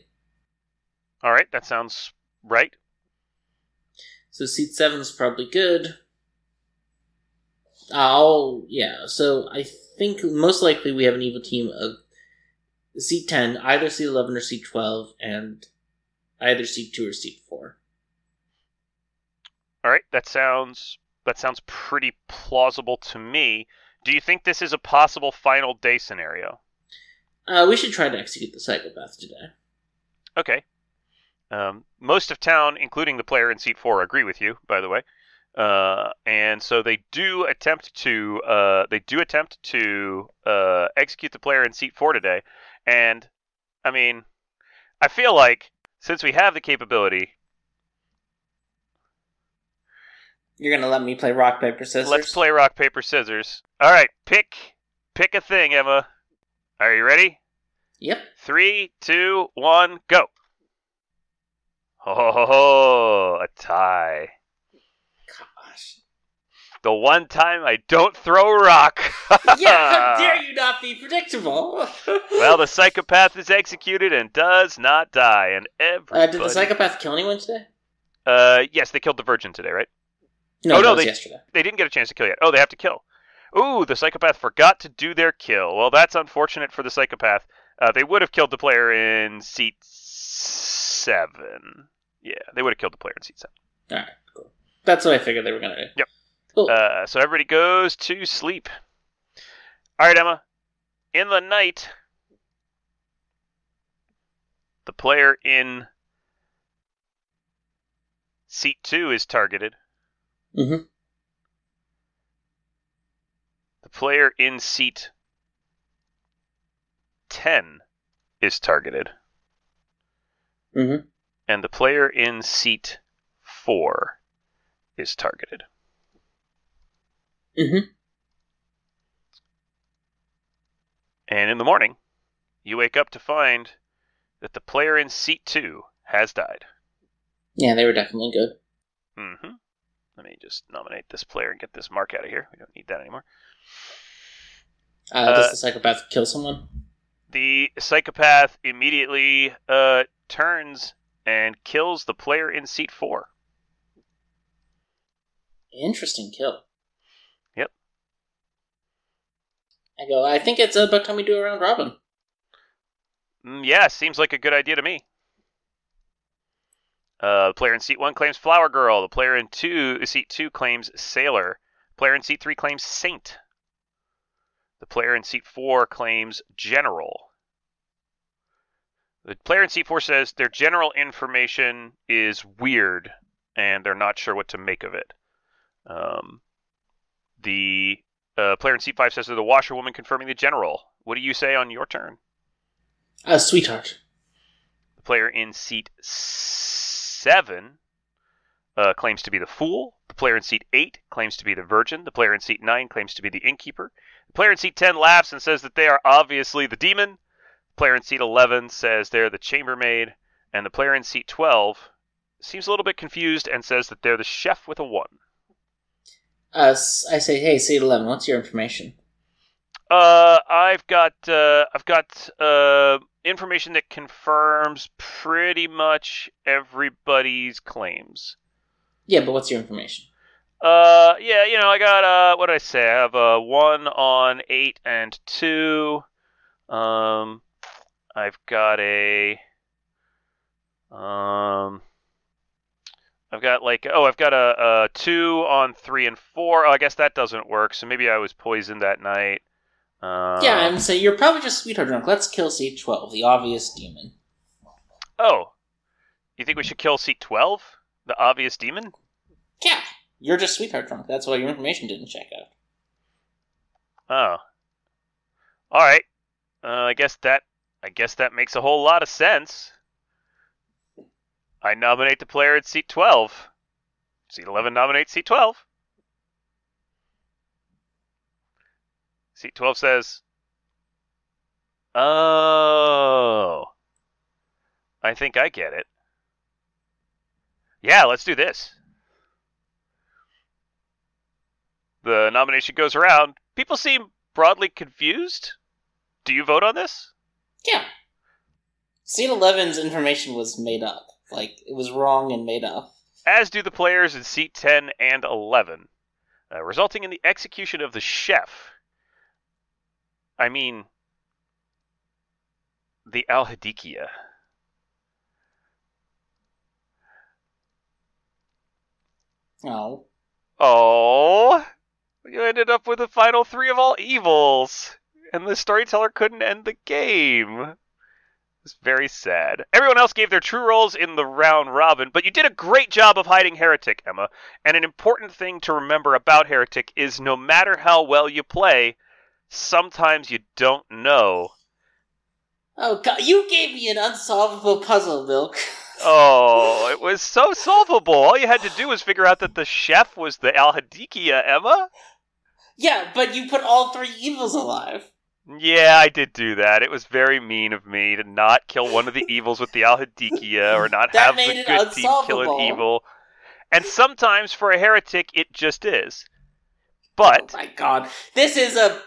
All right, that sounds right. So seat seven is probably good. Oh yeah. So I think most likely we have an evil team of seat ten, either seat eleven or seat twelve, and either seat two or seat four. All right, that sounds that sounds pretty plausible to me. Do you think this is a possible final day scenario? Uh, we should try to execute the psychopath today. Okay. Um, most of town, including the player in seat four, agree with you. By the way, uh, and so they do attempt to uh, they do attempt to uh, execute the player in seat four today. And I mean, I feel like since we have the capability, You're gonna let me play rock paper scissors. let's play rock paper scissors. All right, pick pick a thing, Emma. Are you ready? Yep. Three, two, one, go. Ho ho ho! A tie. Gosh. The one time I don't throw a rock. [laughs] yeah. How [laughs] dare you not be predictable? [laughs] well, the psychopath is executed and does not die, and uh, everybody. did the psychopath kill anyone today? Uh, yes, they killed the virgin today, right? No, Oh, no, they- yesterday. They didn't get a chance to kill yet. Oh, they have to kill. Ooh, the psychopath forgot to do their kill. Well, that's unfortunate for the psychopath. Uh, they would have killed the player in seat seven. Yeah, they would have killed the player in seat seven. All right. Cool. That's what I figured they were gonna do. Yep. Cool. Uh, so everybody goes to sleep. All right, Emma. In the night, the player in seat two is targeted. Mm-hmm. The player in seat 10 is targeted. Mhm. And the player in seat 4 is targeted. Mhm. And in the morning, you wake up to find that the player in seat 2 has died. Yeah, they were definitely good. hmm Let me just nominate this player and get this mark out of here. We don't need that anymore. Uh, Uh, does the psychopath kill someone? The psychopath immediately uh, turns and kills the player in seat 4. Interesting kill. Yep. I go. I think it's about time we do a round robin. Mm, yeah, seems like a good idea to me. Uh, the player in seat one claims Flower Girl. The player in two seat two claims Sailor. Player in seat three claims Saint. The player in seat four claims General. The player in seat four says their general information is weird and they're not sure what to make of it. Um, the uh, player in seat five says they're the washerwoman confirming the general. What do you say on your turn? Uh, sweetheart. The player in seat seven uh, claims to be the fool. The player in seat eight claims to be the virgin. The player in seat nine claims to be the innkeeper. The player in seat 10 laughs and says that they are obviously the demon. Player in seat 11 says they're the chambermaid. And the player in seat 12 seems a little bit confused and says that they're the chef with a 1. Uh, I say, hey, seat eleven. What's your information? Uh, I've got uh, I've got uh, information that confirms pretty much everybody's claims. Yeah, but what's your information? Uh, yeah, you know, I got uh, what did I say? I have a one on eight and two. Um, I've got a um, I've got like oh, I've got a, a two on three and four. Oh, I guess that doesn't work. So maybe I was poisoned that night. Uh, yeah, I'm saying you're probably just sweetheart drunk. Let's kill seat twelve, the obvious demon. Oh, you think we should kill seat twelve, the obvious demon? Yeah, you're just sweetheart drunk. That's why your information didn't check out. Oh. All right. Uh, I guess that I guess that makes a whole lot of sense. I nominate the player at seat 12. Seat 11 nominates seat 12. Seat 12 says, "Oh. I think I get it. Yeah, let's do this." The nomination goes around. People seem broadly confused. Do you vote on this? Yeah. Seat 11's information was made up. Like, it was wrong and made up. As do the players in seat 10 and 11, uh, resulting in the execution of the chef. I mean, the Al-Hadikhia. Oh. Oh, you ended up with the final three of all evils, and the storyteller couldn't end the game. It's very sad. Everyone else gave their true roles in the round robin, but you did a great job of hiding Heretic, Emma. And an important thing to remember about Heretic is no matter how well you play, sometimes you don't know. Oh, God, you gave me an unsolvable puzzle, Milk. [laughs] Oh, it was so solvable. All you had to do was figure out that the chef was the Al-Hadikhia, Emma. yeah, but you put all three evils alive. Yeah, I did do that. It was very mean of me to not kill one of the [laughs] evils with the Al-Hadikhia or not have the good team kill an evil. And sometimes for a heretic, it just is. Oh But my god. This is a.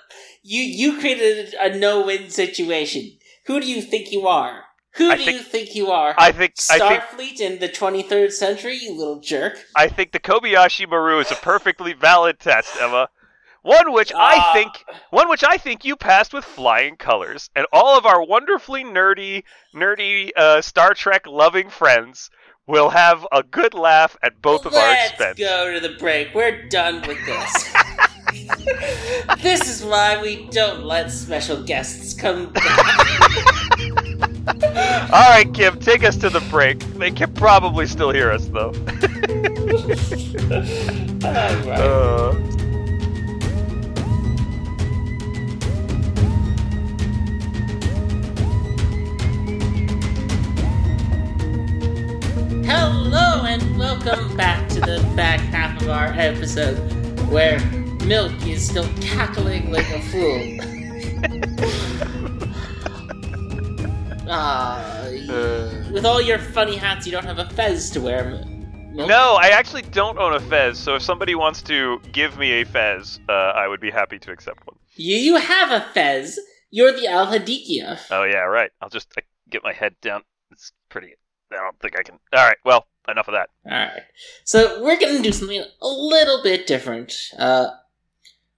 You, you created a no win situation. Who do you think you are? Who I do think- you think you are? I think I think Starfleet in the 23rd century, you little jerk. I think the Kobayashi Maru is a perfectly valid test, Emma. One which I Ah. think one which I think you passed with flying colors, and all of our wonderfully nerdy, nerdy uh, Star Trek loving friends will have a good laugh at both of our expense. Let's go to the break. We're done with this. [laughs] this is why we don't let special guests come back. [laughs] All right, Kim, take us to the break. They can probably still hear us though. [laughs] Alright. Uh, Hello and welcome back to the back half of our episode where Milk is still cackling like a fool. [laughs] Ah, Uh. with all your funny hats, you don't have a fez to wear. Milk. no, I actually don't own a fez, so if somebody wants to give me a fez, uh, I would be happy to accept one. You, you have a fez. You're the Al-Hadikhia. Oh yeah, right. I'll just uh, get my head down. It's pretty. I don't think I can. All right. Well, enough of that. Alright. So we're gonna do something a little bit different. Uh,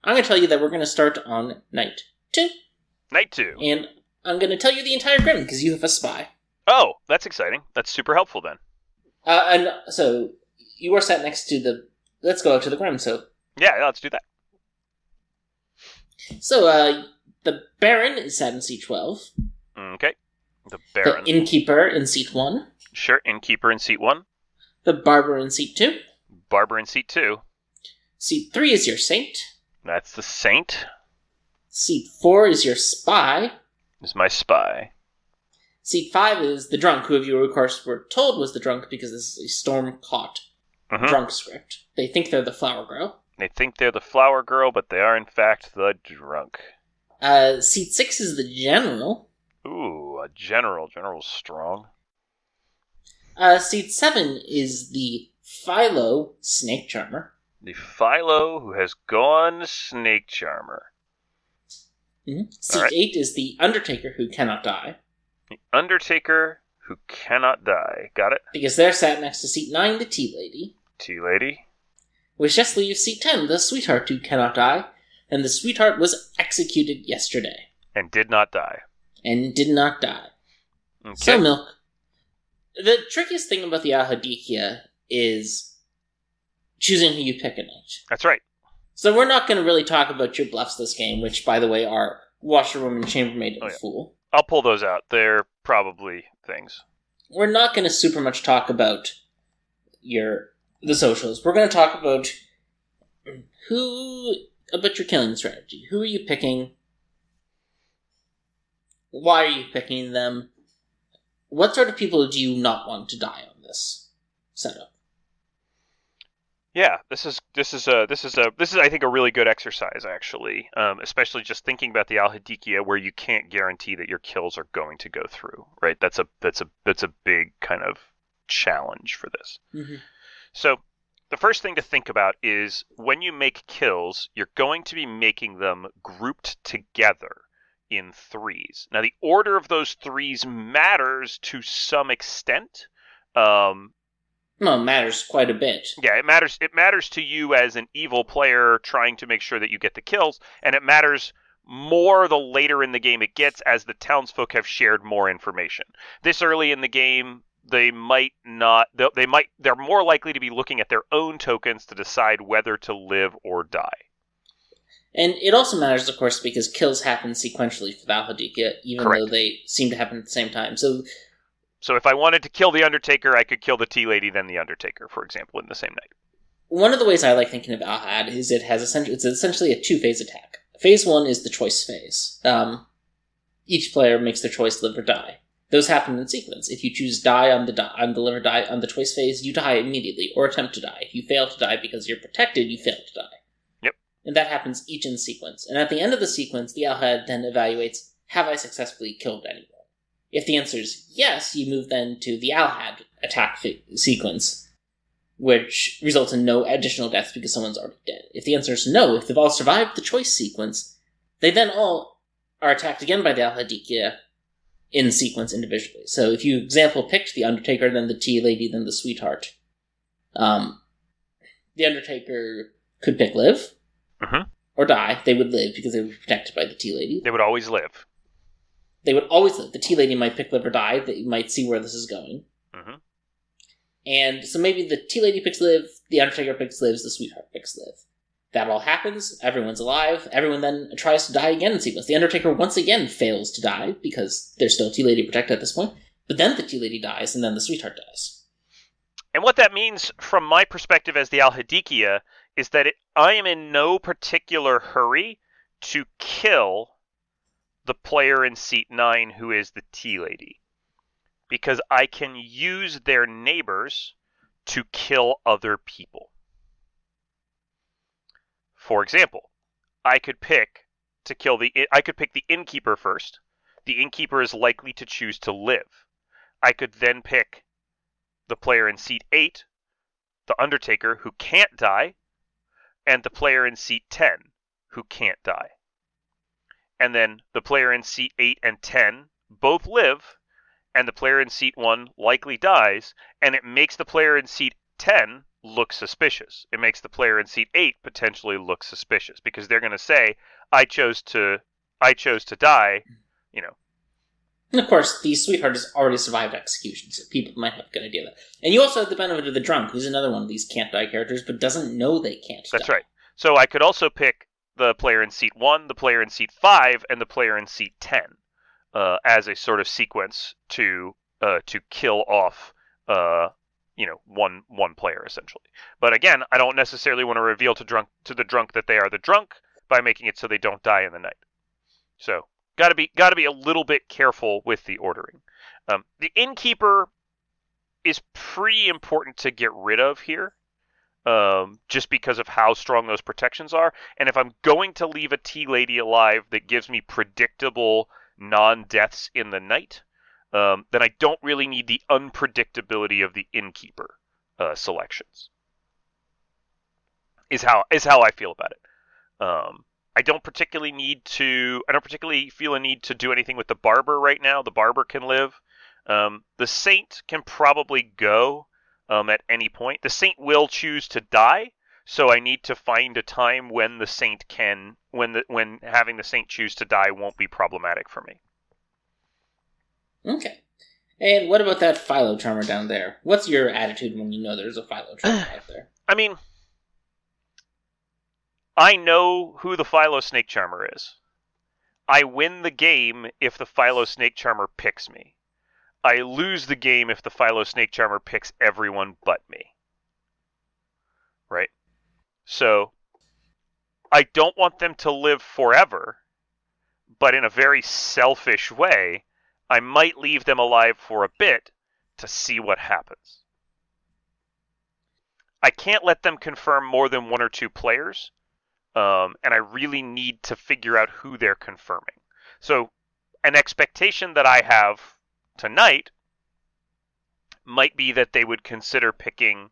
I'm gonna tell you that we're gonna start on night two, Night two. and I'm gonna tell you the entire grim because you have a spy. Oh, that's exciting. That's super helpful then. Uh, and so you are sat next to the. Let's go out to the grim. So, Yeah, yeah, let's do that. so uh, the Baron is sat in seat twelve. Okay. The The innkeeper in seat one. Sure. Innkeeper in seat one. The barber in seat two. Barber in seat two. Seat three is your saint. That's the Saint. Seat four is your spy. Is my spy. Seat five is the drunk, who of you of course were told was the drunk because this is a storm caught Mhm. drunk script. They think they're the flower girl. They think they're the flower girl, but they are in fact the drunk. Uh, seat six is the general. Ooh, a general. General's strong. Uh, seat seven is the Philo Snake Charmer. The Philo who has gone Snake Charmer. Mhm. Seat Alright. eight is the Undertaker who cannot die, The Undertaker who cannot die. Got it? because they're sat next to seat nine, the Tea Lady, Tea Lady. which just leaves seat ten, the Sweetheart who cannot die, and the Sweetheart was executed yesterday And did not die. and did not die. Okay. So, Milk, the trickiest thing about the Al-Hadikhia is choosing who you pick at night. That's right. So we're not going to really talk about your bluffs this game, which, by the way, are Washerwoman, Chambermaid, and Oh, yeah. Fool. I'll pull those out. They're probably things. We're not going to super much talk about your the socials. We're going to talk about who about your killing strategy. Who are you picking? Why are you picking them? What sort of people do you not want to die on this setup? Yeah, this is this is a this is a this is I think a really good exercise actually, um, especially just thinking about the Al-Hadikhia where you can't guarantee that your kills are going to go through. Right, that's a that's a that's a big kind of challenge for this. Mm-hmm. So the first thing to think about is when you make kills, you're going to be making them grouped together in threes. Now the order of those threes matters to some extent. Um, Well, it matters quite a bit. yeah, it matters. It matters to you as an evil player trying to make sure that you get the kills, and it matters more the later in the game it gets as the townsfolk have shared more information. This early in the game, they might not. They they might. They're more likely to be looking at their own tokens to decide whether to live or die. And it also matters, of course, because kills happen sequentially for the Al-Hadikhia, even Correct. though they seem to happen at the same time. So, So if I wanted to kill the Undertaker, I could kill the Tea Lady, then the Undertaker, for example, in the same night. one of the ways I like thinking of Alhad is it has essentially it's essentially a two phase attack. Phase one is the choice phase. Um, each player makes their choice live or die. Those happen in sequence. If you choose die on the die, on the live or die on the choice phase, you die immediately or attempt to die. If you fail to die because you're protected, you fail to die. And that happens each in sequence. And at the end of the sequence, the Alhad then evaluates: Have I successfully killed anyone? If the answer is yes, you move then to the Alhad attack sequence, which results in no additional deaths because someone's already dead. If the answer is no, if they've all survived the choice sequence, they then all are attacked again by the Al-Hadikhia in sequence individually. So if you, example, picked the Undertaker, then the Tea Lady, then the Sweetheart, um, the Undertaker could pick live Mhm. or die. They would live because they would be protected by the Tea Lady. They would always live. They would always live. The Tea Lady might pick live or die. They might see where this is going. hmm And so maybe the Tea Lady picks live, the Undertaker picks lives, the Sweetheart picks live. That all happens, everyone's alive, everyone then tries to die again in sequence. The Undertaker once again fails to die because there's still Tea Lady protected at this point, but then the Tea Lady dies and then the Sweetheart dies. And what that means from my perspective as the Al-Hadikhia is that it, I am in no particular hurry to kill the player in seat 9 who is the tea lady. Because I can use their neighbors to kill other people. For example, I could pick to kill the I could pick the innkeeper first. The innkeeper is likely to choose to live. I could then pick the player in seat 8, the Undertaker, who can't die, and the player in seat 10, who can't die. And then the player in seat 8 and 10 both live, and the player in seat 1 likely dies, and it makes the player in seat 10 look suspicious. It makes the player in seat 8 potentially look suspicious because they're going to say, I chose to I chose to die, you know, And of course, the Sweetheart has already survived execution, so people might have a good idea of that. And you also have the benefit of the Drunk, who's another one of these can't die characters, but doesn't know they can't That's die. right. So I could also pick the player in seat one, the player in seat five, and the player in seat ten uh, as a sort of sequence to uh, to kill off uh, you know one one player essentially. But again, I don't necessarily want to reveal to drunk to the drunk that they are the drunk by making it so they don't die in the night. So got to be got to be a little bit careful with the ordering. Um, the innkeeper is pretty important to get rid of here um, just because of how strong those protections are. And if I'm going to leave a tea lady alive that gives me predictable non deaths in the night, um, then I don't really need the unpredictability of the innkeeper uh, selections. Is how is how I feel about it. Um, I don't particularly need to. I don't particularly feel a need to do anything with the barber right now. The barber can live. Um, the saint can probably go um, at any point. The saint will choose to die, so I need to find a time when the saint can, when the when having the saint choose to die won't be problematic for me. Okay. And what about that Philo Charmer down there? What's your attitude when you know there's a Philo Charmer [sighs] out there? I mean, I know who the Philo Snake Charmer is. I win the game if the Philo Snake Charmer picks me. I lose the game if the Philo Snake Charmer picks everyone but me. Right? So, I don't want them to live forever, but in a very selfish way, I might leave them alive for a bit to see what happens. I can't let them confirm more than one or two players, um, and I really need to figure out who they're confirming. So, an expectation that I have tonight might be that they would consider picking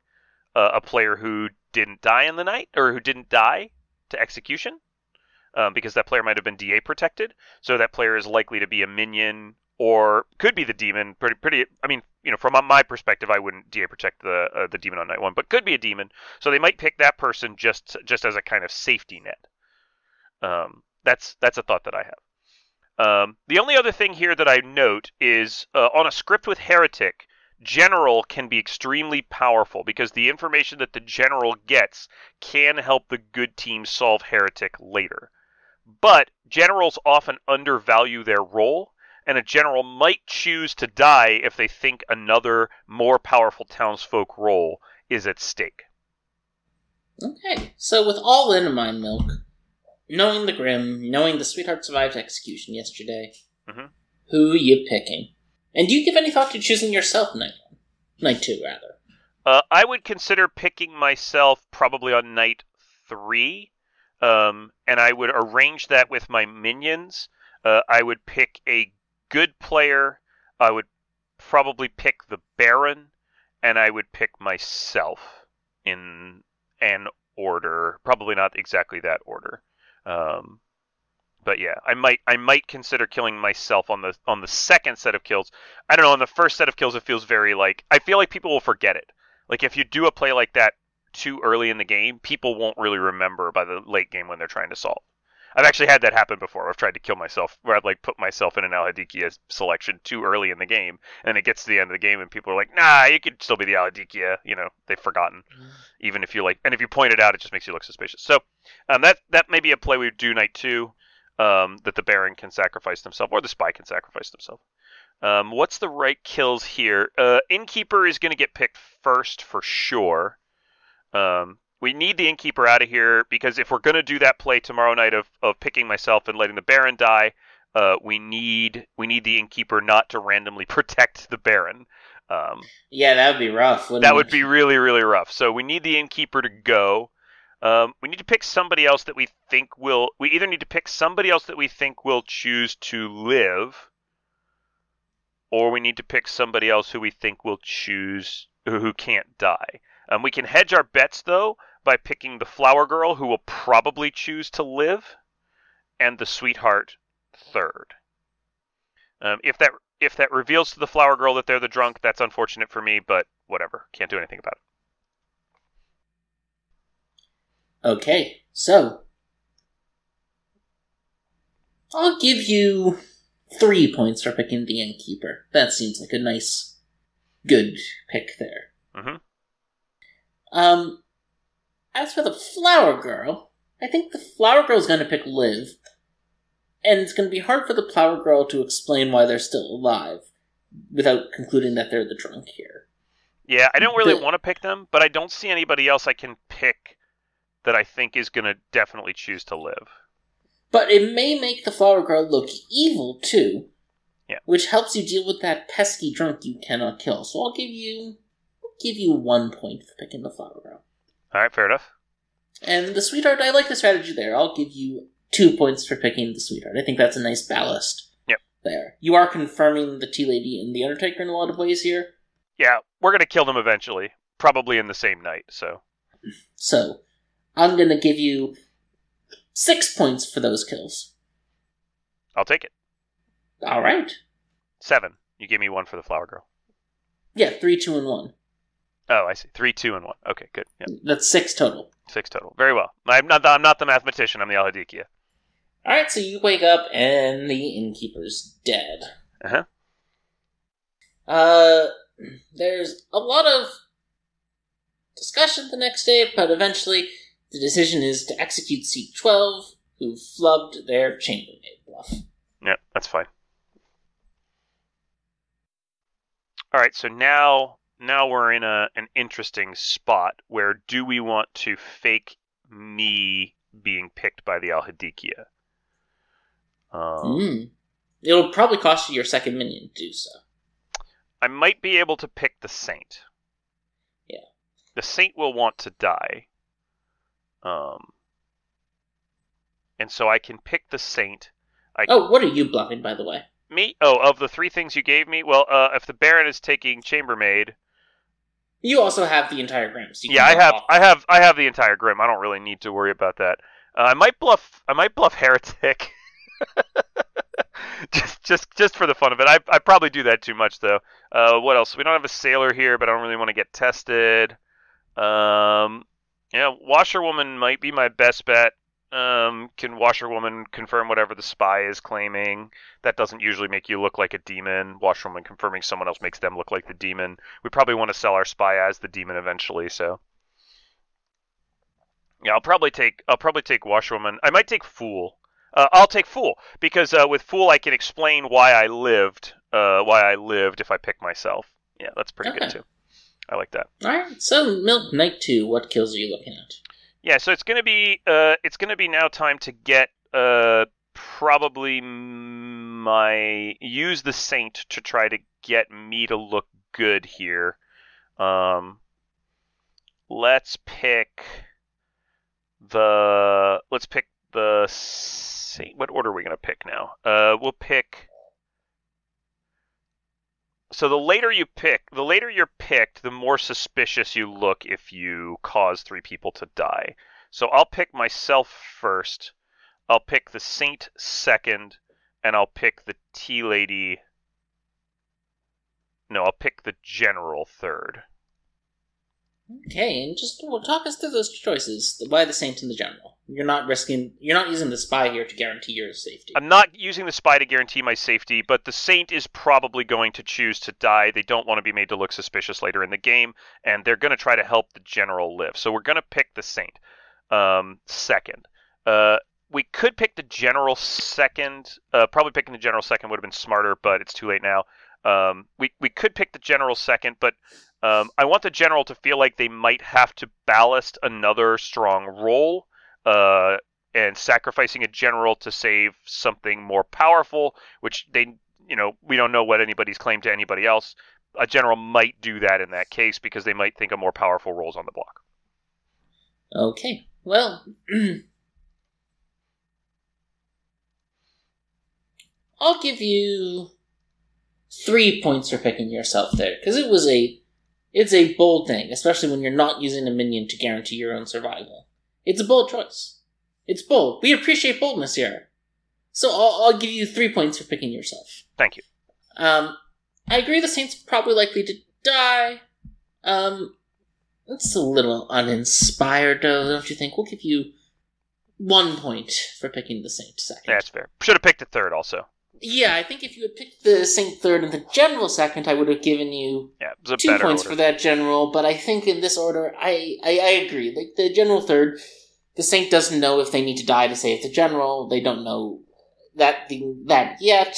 uh, a player who didn't die in the night or who didn't die to execution, um, because that player might have been DA protected. So that player is likely to be a minion or could be the demon. Pretty, pretty. I mean, you know, from my perspective, I wouldn't DA protect the uh, the demon on night one, but could be a demon. So they might pick that person just just as a kind of safety net. Um, that's that's a thought that I have. Um, the only other thing here that I note is uh, on a script with heretic, general can be extremely powerful because the information that the general gets can help the good team solve heretic later. But generals often undervalue their role and a general might choose to die if they think another more powerful townsfolk role is at stake. Okay, so with all in mind milk, knowing the Grim, knowing the sweetheart survived execution yesterday, Mhm. who you picking? And do you give any thought to choosing yourself night one? Night two, rather. Uh, I would consider picking myself probably on night three, um, and I would arrange that with my minions. Uh, I would pick a good player. I would probably pick the Baron, and I would pick myself in an order. Probably not exactly that order. Um, but yeah, I might I might consider killing myself on the on the second set of kills. I don't know. On the first set of kills, it feels very like I feel like people will forget it. Like if you do a play like that too early in the game, people won't really remember by the late game when they're trying to solve. I've actually had that happen before. I've tried to kill myself, where I've like put myself in an Al-Hadikhia selection too early in the game, and it gets to the end of the game, and people are like, "Nah, you could still be the Al-Hadikhia." You know, they've forgotten. Even if you like, and if you point it out, it just makes you look suspicious. So um, that that may be a play we do night two. Um, that the Baron can sacrifice themselves, or the Spy can sacrifice themselves. Um, what's the right kills here? Uh, Innkeeper is going to get picked first for sure. Um, we need the Innkeeper out of here because if we're going to do that play tomorrow night of, of picking myself and letting the Baron die, uh, we need we need the Innkeeper not to randomly [laughs] protect the Baron. Um, Yeah, that would be rough. that it? would be really really rough. So we need the Innkeeper to go. Um, we need to pick somebody else that we think will. We either need to pick somebody else that we think will choose to live, or we need to pick somebody else who we think will choose who can't die. Um, we can hedge our bets though by picking the flower girl, who will probably choose to live, and the sweetheart third. Um, if that if that reveals to the flower girl that they're the drunk, that's unfortunate for me, but whatever. Can't do anything about it. Okay, so I'll give you three points for picking the innkeeper. That seems like a nice, good pick there. Mhm. Um, as for the flower girl, I think the flower girl's going to pick live, and it's going to be hard for the flower girl to explain why they're still alive without concluding that they're the drunk here. Yeah, I don't really The- want to pick them, but I don't see anybody else I can pick that I think is going to definitely choose to live. But it may make the flower girl look evil too. Yeah. Which helps you deal with that pesky drunk you cannot kill. So I'll give you give you one point for picking the flower girl. All right, fair enough. And the sweetheart, I like the strategy there. I'll give you two points for picking the sweetheart. I think that's a nice ballast. Yep. There. You are confirming the Tea Lady and the Undertaker in a lot of ways here. Yeah, we're gonna kill them eventually, probably in the same night. So So, I'm gonna give you six points for those kills. I'll take it. All right. Seven. You give me one for the flower girl. Yeah, three, two, and one. Oh, I see. Three, two, and one. Okay, good. Yeah, That's six total. six total. Very well. I'm not. The, I'm not the mathematician. I'm the Al-Hadikhia. All right, so you wake up and the innkeeper's dead. Uh-huh. Uh, there's a lot of discussion the next day, but eventually the decision is to execute C12, who flubbed their chambermaid bluff. Yeah, that's fine. All right, so now now we're in a an interesting spot where do we want to fake me being picked by the Al-Hadikhia? Um, Hmm. It'll probably cost you your second minion to do so. I might be able to pick the saint. Yeah. The saint will want to die. Um and so I can pick the saint. I Oh, what are you bluffing, by the way? me oh of the three things you gave me, well uh if the Baron is taking chambermaid, You also have the entire Grims. You yeah, I have off. I have I have the entire grim. I don't really need to worry about that. Uh, I might bluff I might bluff heretic. [laughs] just just just for the fun of it. I I probably do that too much though. Uh, what else? We don't have a sailor here, but I don't really want to get tested. Um, yeah, washerwoman might be my best bet. Um, can washerwoman confirm whatever the spy is claiming? That doesn't usually make you look like a demon. Washerwoman confirming someone else makes them look like the demon. We probably want to sell our spy as the demon eventually, so. Yeah, I'll probably take I'll probably take washerwoman. I might take fool. Uh, I'll take fool because uh, with fool I can explain why I lived. Uh, why I lived if I pick myself. Yeah, that's pretty good too. I like that. Alright, so Milk Night 2, what kills are you looking at? Yeah, so it's gonna be uh, it's gonna be now time to get uh, probably my use the saint to try to get me to look good here. Um, let's pick the let's pick the saint. What order are we gonna pick now? Uh, we'll pick. So the later you pick, the later you're picked, the more suspicious you look if you cause three people to die. So I'll pick myself first. I'll pick the saint second, and I'll pick the tea lady. No, I'll pick the general third. Okay, and just well, talk us through those choices. the, Why the Saint and the General? You're not risking. You're not using the spy here to guarantee your safety. I'm not using the spy to guarantee my safety, but the saint is probably going to choose to die. They don't want to be made to look suspicious later in the game, and they're going to try to help the general live. So we're going to pick the saint um, second. Uh, we could pick the general second. Uh, probably picking the general second would have been smarter, but it's too late now. Um, we we could pick the general second, but um, I want the general to feel like they might have to ballast another strong role. Uh, and sacrificing a general to save something more powerful, which they, you know, we don't know what anybody's claimed to anybody else. A general might do that in that case because they might think a more powerful role's on the block. Okay, well, [clears throat] I'll give you three points for picking yourself there because it was a, it's a bold thing, especially when you're not using a minion to guarantee your own survival. It's a bold choice. It's bold. We appreciate boldness here. So I'll, I'll give you three points for picking yourself. Thank you. Um, I agree the Saints probably likely to die. Um, it's a little uninspired, though, don't you think? We'll give you one point for picking the Saint second. That's fair. Should have picked a third also. Yeah, I think if you had picked the Saint third and the General second, I would have given you Yeah, it two points order. for that General. But I think in this order, I, I I agree. Like the General third, the Saint doesn't know if they need to die to save the General. They don't know that the, that yet.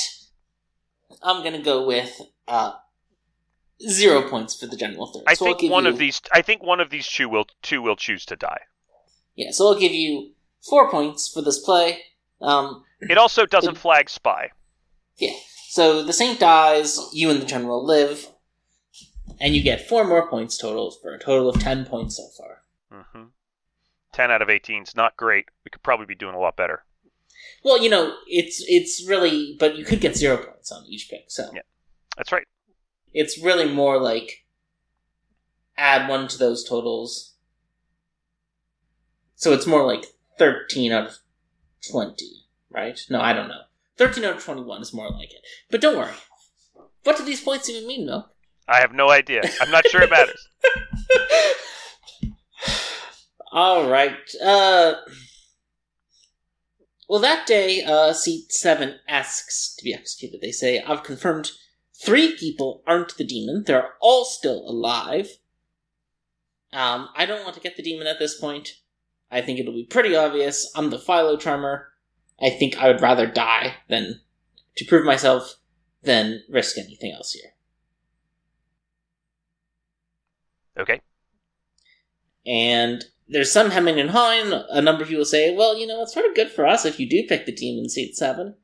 I'm gonna go with uh, zero points for the General third. I So think one you- of these. I think one of these two will two will choose to die. Yeah, so I'll give you four points for this play. Um, It also doesn't flag spy. Yeah. So the Saint dies, you and the General live, and you get four more points total for a total of ten points so far. hmm 10 out of 18 is not great. We could probably be doing a lot better. Well, you know, it's it's really, but you could get zero points on each pick, so Yeah. That's right. it's really more like add one to those totals. So it's more like thirteen out of twenty, right? No, I don't know. Thirteen out of twenty-one is more like it. But don't worry. What do these points even mean, Milk? I have no idea. I'm not sure it matters. [laughs] All right. Uh, well, that day, uh, seat seven asks to be executed. They say, "I've confirmed three people aren't the demon. They're all still alive. Um, I don't want to get the demon at this point. I think it'll be pretty obvious. I'm the Philo Charmer. I think I would rather die than to prove myself than risk anything else here." Okay. And there's some hemming and hawing. A number of people say, well, you know, it's sort of good for us if you do pick the team in seat seven.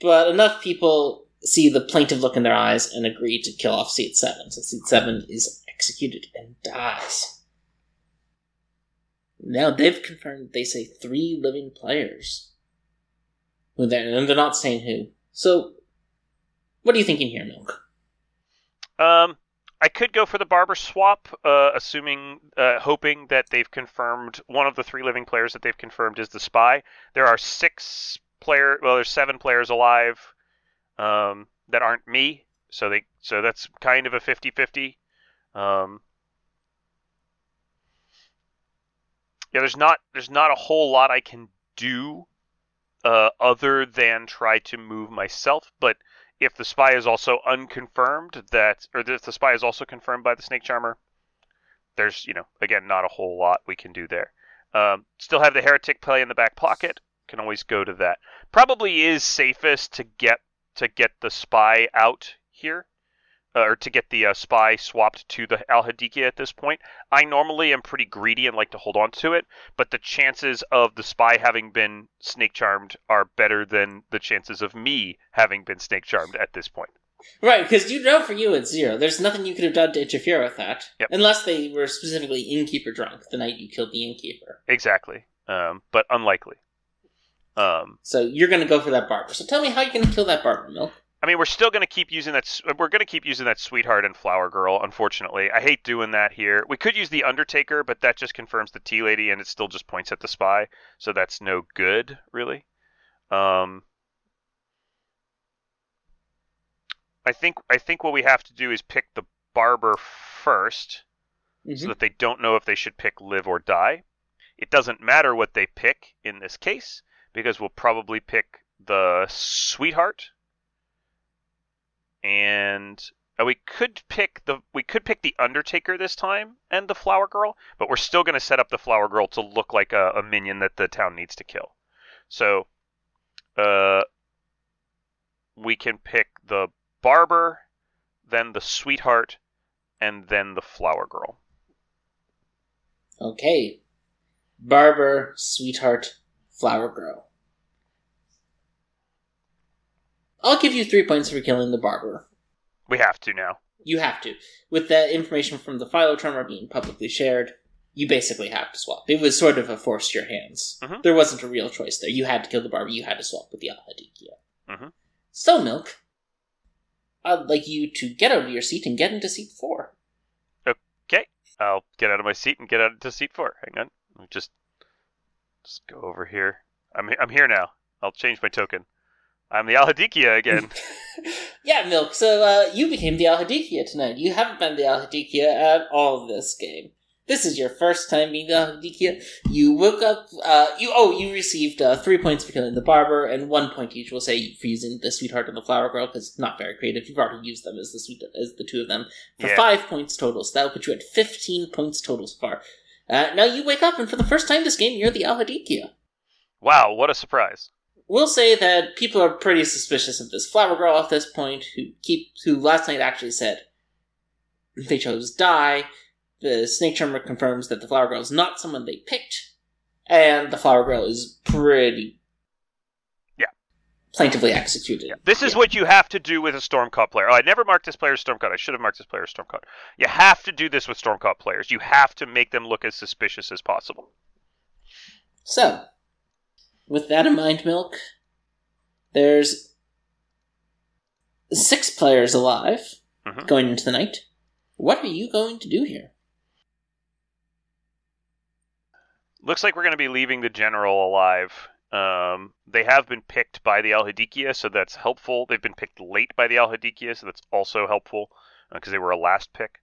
But enough people see the plaintive look in their eyes and agree to kill off seat seven. So seat seven is executed and dies. Now they've confirmed they say three living players. And they're not saying who. So, what are you thinking here, Milk? Um, I could go for the barber swap, uh, assuming, uh, hoping that they've confirmed one of the three living players that they've confirmed is the spy. There are six player, well, there's seven players alive, um, that aren't me. So they, so that's kind of a 50-50. Um, yeah, there's not, there's not a whole lot I can do, uh, other than try to move myself, but if the spy is also unconfirmed that or if the spy is also confirmed by the snake charmer there's you know again not a whole lot we can do there. Um, still have the heretic play in the back pocket. Can always go to that. Probably is safest to get to get the spy out here uh, or to get the uh, spy swapped to the Al-Hadikhia at this point. I normally am pretty greedy and like to hold on to it, but the chances of the spy having been snake charmed are better than the chances of me having been snake charmed at this point. Right, because you know for you it's zero. There's nothing you could have done to interfere with that. Yep. Unless they were specifically innkeeper drunk the night you killed the innkeeper. Exactly, um, but unlikely. Um, So you're going to go for that barber. So tell me how you're going to kill that barber, Milk. I mean, we're still going to keep using that. We're going to keep using that sweetheart and flower girl. Unfortunately, I hate doing that here. We could use the Undertaker, but that just confirms the tea lady, and it still just points at the spy. So that's no good, really. Um, I think I think what we have to do is pick the barber 1st so that they don't know if they should pick live or die. It doesn't matter what they pick in this case because we'll probably pick the sweetheart and uh, we could pick the we could pick the Undertaker this time and the Flower Girl, but we're still going to set up the Flower Girl to look like a, a minion that the town needs to kill. So, uh, we can pick the Barber, then the Sweetheart, and then the Flower Girl. Okay. Barber, sweetheart, flower girl. I'll give you three points for killing the barber. We have to now. You have to. With that information from the Philotron being publicly shared, you basically have to swap. It was sort of a force your hands. Mhm. There wasn't a real choice there. You had to kill the barber, you had to swap with the Al-Hadikhia. Mhm. So, Milk, I'd like you to get out of your seat and get into seat four. Okay, I'll get out of my seat and get out to seat four. Hang on, Let me just just go over here. I'm I'm here now. I'll change my token. I'm the Al-Hadikhia again. [laughs] yeah, Milk. So uh, you became the Al-Hadikhia tonight. You haven't been the Al-Hadikhia at all this game. This is your first time being the Al-Hadikhia. You woke up. Uh, you oh, you received uh, three points for killing the barber, and one point each. We'll say for using the sweetheart and the flower girl because it's not very creative. You've already used them as the sweet as the two of them for Yeah. five points total. So that will put you at fifteen points total so far. Uh, now you wake up, and for the first time this game, you're the Al-Hadikhia. wow, what a surprise! We'll say that people are pretty suspicious of this flower girl at this point, who keep who last night actually said they chose die. The snake charmer confirms that the flower girl is not someone they picked, and the flower girl is pretty, Yeah. plaintively executed. Yeah. This is Yeah. what you have to do with a Stormcaught player. Oh, I never marked this player as Stormcaught. I should have marked this player as Stormcaught. You have to do this with Stormcaught players. You have to make them look as suspicious as possible. So, with that in mind, Milk, there's six players alive Mhm. going into the night. What are you going to do here? Looks like we're going to be leaving the general alive. Um, they have been picked by the Al-Hadikhia, so that's helpful. They've been picked late by the Al-Hadikhia, so that's also helpful because they were a last pick.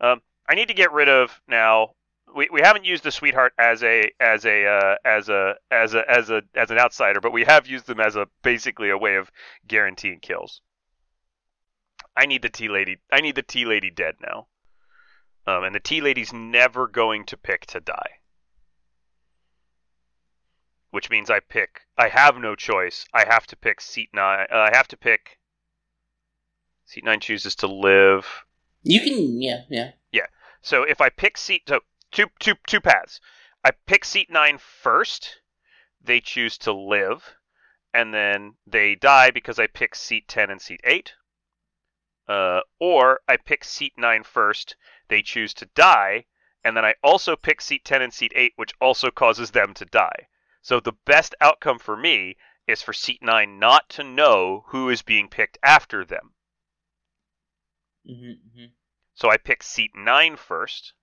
Um, I need to get rid of now. We, we haven't used the sweetheart as a as a uh, as a as a as a as an outsider, but we have used them as a basically a way of guaranteeing kills. I need the tea lady. I need the tea lady dead now, um, and the tea lady's never going to pick to die which means I pick. I have no choice. I have to pick seat nine. Uh, I have to pick. Seat nine chooses to live. You can, yeah, yeah. Yeah. So if I pick seat, so two two two paths. I pick seat nine first. They choose to live, and then they die because I pick seat ten and seat eight. Uh, or I pick seat nine first. They choose to die, and then I also pick seat ten and seat eight, which also causes them to die. So the best outcome for me is for seat nine not to know who is being picked after them. hmm hmm So I pick seat 9 first.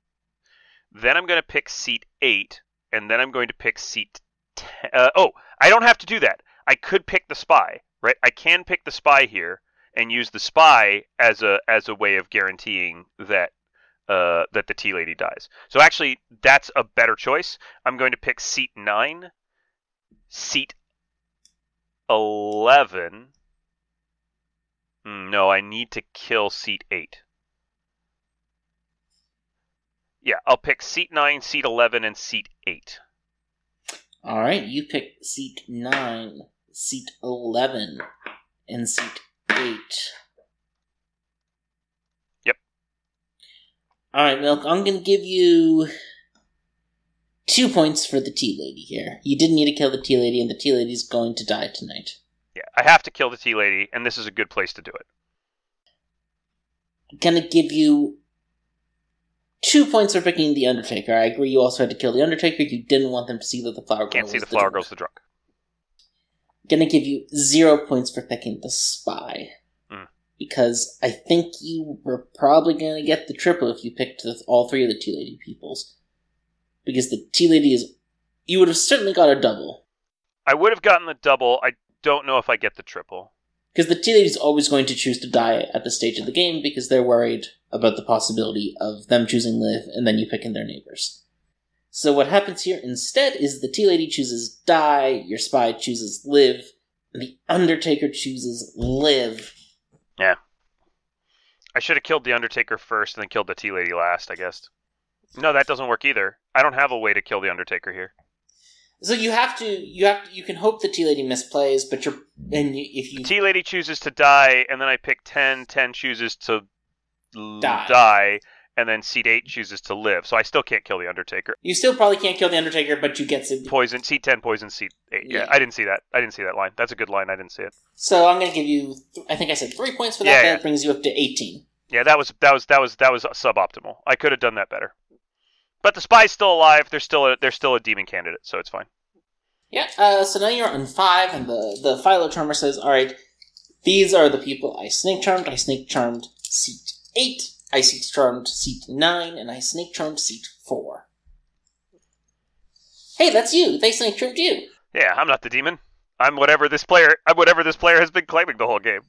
Then I'm going to pick seat 8. And then I'm going to pick seat 10. Uh, oh, I don't have to do that. I could pick the spy, right? I can pick the spy here and use the spy as a as a way of guaranteeing that uh, that the tea lady dies. So actually, that's a better choice. I'm going to pick seat 9, seat 11. Hmm, No, I need to kill seat 8. Yeah, I'll pick seat 9, seat 11, and seat 8. All right, you pick seat nine, seat eleven, and seat eight. Yep. All right, Milk. I'm gonna give you two points for the tea lady here. You did need to kill the tea lady, and the tea lady's going to die tonight. Yeah, I have to kill the tea lady, and this is a good place to do it. Gonna give you two points for picking the Undertaker. I agree. You also had to kill the Undertaker. You didn't want them to see that the flower girl. Can't see was the flower drunk. girl's the drunk. gonna give you zero points for picking the spy. Hmm. Because I think you were probably gonna get the triple if you picked the, all three of the Tea Lady peoples. Because the Tea Lady is. You would have certainly got a double. I would have gotten the double. I don't know if I get the triple. Because the Tea Lady's always going to choose to die at the stage of the game because they're worried about the possibility of them choosing live and then you pick in their neighbors. So what happens here instead is the Tea Lady chooses die, your spy chooses live, and the Undertaker chooses live. Yeah. I should have killed the Undertaker first and then killed the tea lady last, I guess. No, that doesn't work either. I don't have a way to kill the Undertaker here. So you have to, you have, you can hope the Tea Lady misplays, but you're, and you, if you Tea lady chooses to die, and then I pick 10. 10 chooses to Die. die, and then seat 8 chooses to live. So I still can't kill the Undertaker. you still probably can't kill the Undertaker, but you get to. Poison, seat 10, poison, seat 8. Yeah, Yeah. I didn't see that. I didn't see that line. That's a good line. I didn't see it. So I'm going to give you, th- I think I said three points for that. Yeah, that brings you up to eighteen. Yeah, that was that was that was that was suboptimal. I could have done that better. But the spy's still alive. They're still a, they're still a demon candidate, so it's fine. Yeah. Uh, so now you're on five, and the the Philo Charmer says, "All right, these are the people I snake charmed. I snake charmed seat eight. I snake charmed seat nine, and I snake charmed seat four. Hey, that's you. They snake charmed you. Yeah, I'm not the demon. I'm whatever this player. I'm whatever this player has been claiming the whole game.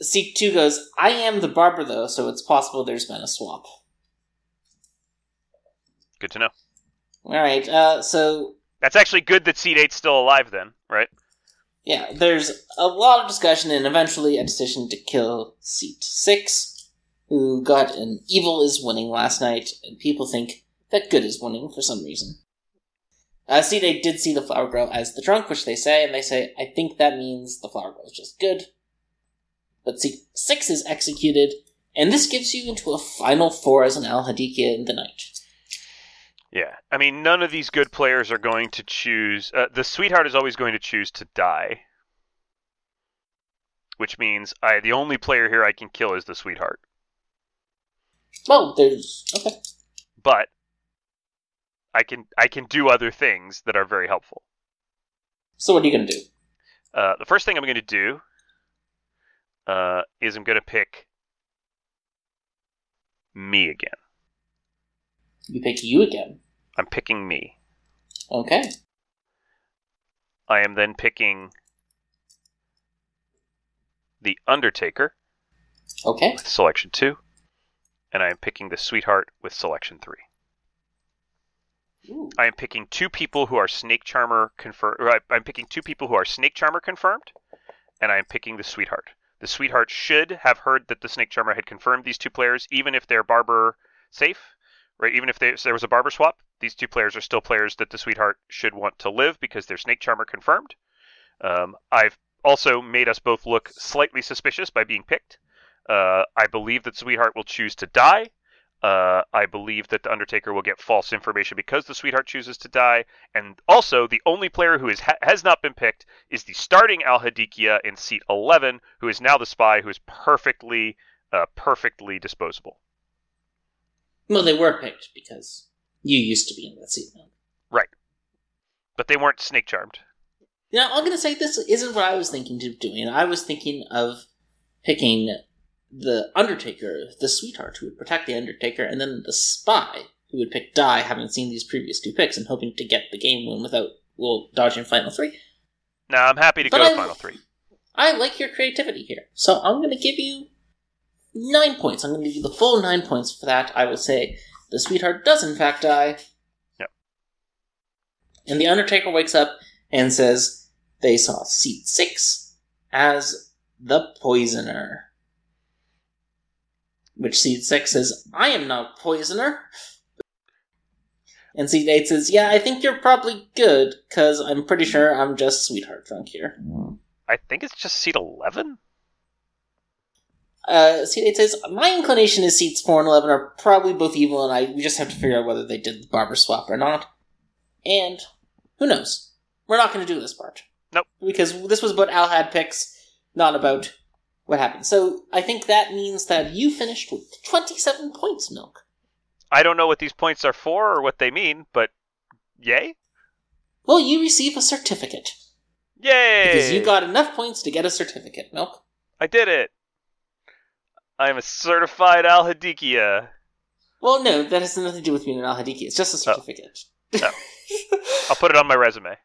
Seat two goes, I am the barber though, so it's possible there's been a swap. Good to know. All right. Uh, so That's actually good that seat eight's still alive. Then, right? yeah, there's a lot of discussion and eventually a decision to kill seat six, who got an evil is winning last night, and people think that good is winning for some reason. Uh, seat eight did see the flower girl as the drunk, which they say, and they say, I think that means the flower girl is just good. But see, six is executed, and this gives you into a final four as an Al-Hadikhia in the night. Yeah. I mean, none of these good players are going to choose. Uh, the sweetheart is always going to choose to die. which means I the only player here I can kill is the sweetheart. Well, there's okay. But I can I can do other things that are very helpful. So what are you gonna do? Uh, the first thing I'm going to do uh, is I'm going to pick me again. You pick you again. I'm picking me. Okay. I am then picking the Undertaker Okay. with selection two, and I am picking the Sweetheart with selection three. Ooh. I am picking two people who are Snake Charmer confirmed. I'm picking two people who are Snake Charmer confirmed, and I am picking the Sweetheart. The Sweetheart should have heard that the Snake Charmer had confirmed these two players, even if they're Barber safe, right? Even if, they, if there was a Barber swap, these two players are still players that the Sweetheart should want to live because they're Snake Charmer confirmed. Um, I've also made us both look slightly suspicious by being picked. Uh, I believe that Sweetheart will choose to die. Uh, I believe that the Undertaker will get false information because the Sweetheart chooses to die, and also the only player who is ha- has not been picked is the starting Al-Hadikhia in seat 11, who is now the spy, who is perfectly, uh, perfectly disposable. Well, they were picked because you used to be in that seat now. Right. But they weren't snake charmed. Now, I'm gonna say this isn't what I was thinking of doing. I was thinking of picking the Undertaker, the sweetheart who would protect the Undertaker, and then the spy who would pick Die, having seen these previous two picks and hoping to get the game win without well dodging final three. Now I'm happy to But go I- to final three. I like your creativity here, so I'm gonna give you nine points. I'm gonna give you the full nine points for that. I will say the sweetheart does in fact die. Yep. And the Undertaker wakes up and says they saw seat six as the poisoner. Which seat six says, I am not poisoner. And seat eight says, Yeah, I think you're probably good, because I'm pretty sure I'm just sweetheart drunk here. I think it's just seat 11. Uh, seat eight says, My inclination is seats four and eleven are probably both evil, and I we just have to figure out whether they did the barber swap or not. And who knows? We're not going to do this part. Nope. Because this was about Al had picks, not about what happened. So I think that means that you finished with twenty-seven points, Milk. I don't know what these points are for or what they mean, but yay! Well, you receive a certificate Yay! because you got enough points to get a certificate, Milk. I did it! I'm a certified Al-Hadikhia. Well, no, that has nothing to do with being an Al Hadiki. It's just a oh. certificate. Oh. [laughs] I'll put it on my resume.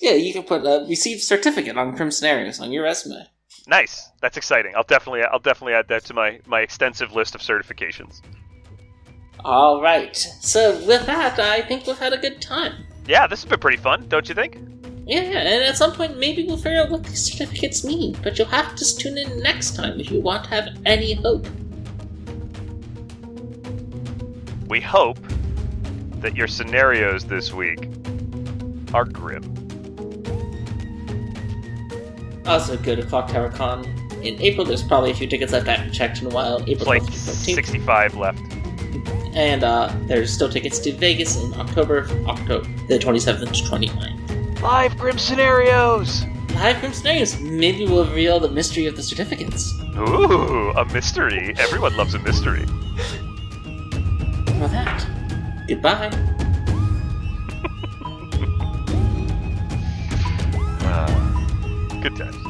Yeah, you can put uh, a received certificate on Grim Scenarios on your resume. Nice. That's exciting. I'll definitely I'll definitely add that to my my extensive list of certifications. All right. So with that, I think we've had a good time. Yeah, this has been pretty fun, don't you think? Yeah, yeah, and at some point maybe we'll figure out what these certificates mean. But you'll have to tune in next time if you want to have any hope. We hope that your scenarios this week are grim. Also, go to Clock Tower Con in April. There's probably a few tickets left. I haven't checked in a while. April It's like 12th to 14th. 65 left. And uh, there's still tickets to Vegas in October, October the 27th to 29th. Live grim scenarios. Live Grim Scenarios. Maybe we'll reveal the mystery of the certificates. Ooh, a mystery. Everyone loves a mystery. For that, goodbye. [laughs] Uh, good times.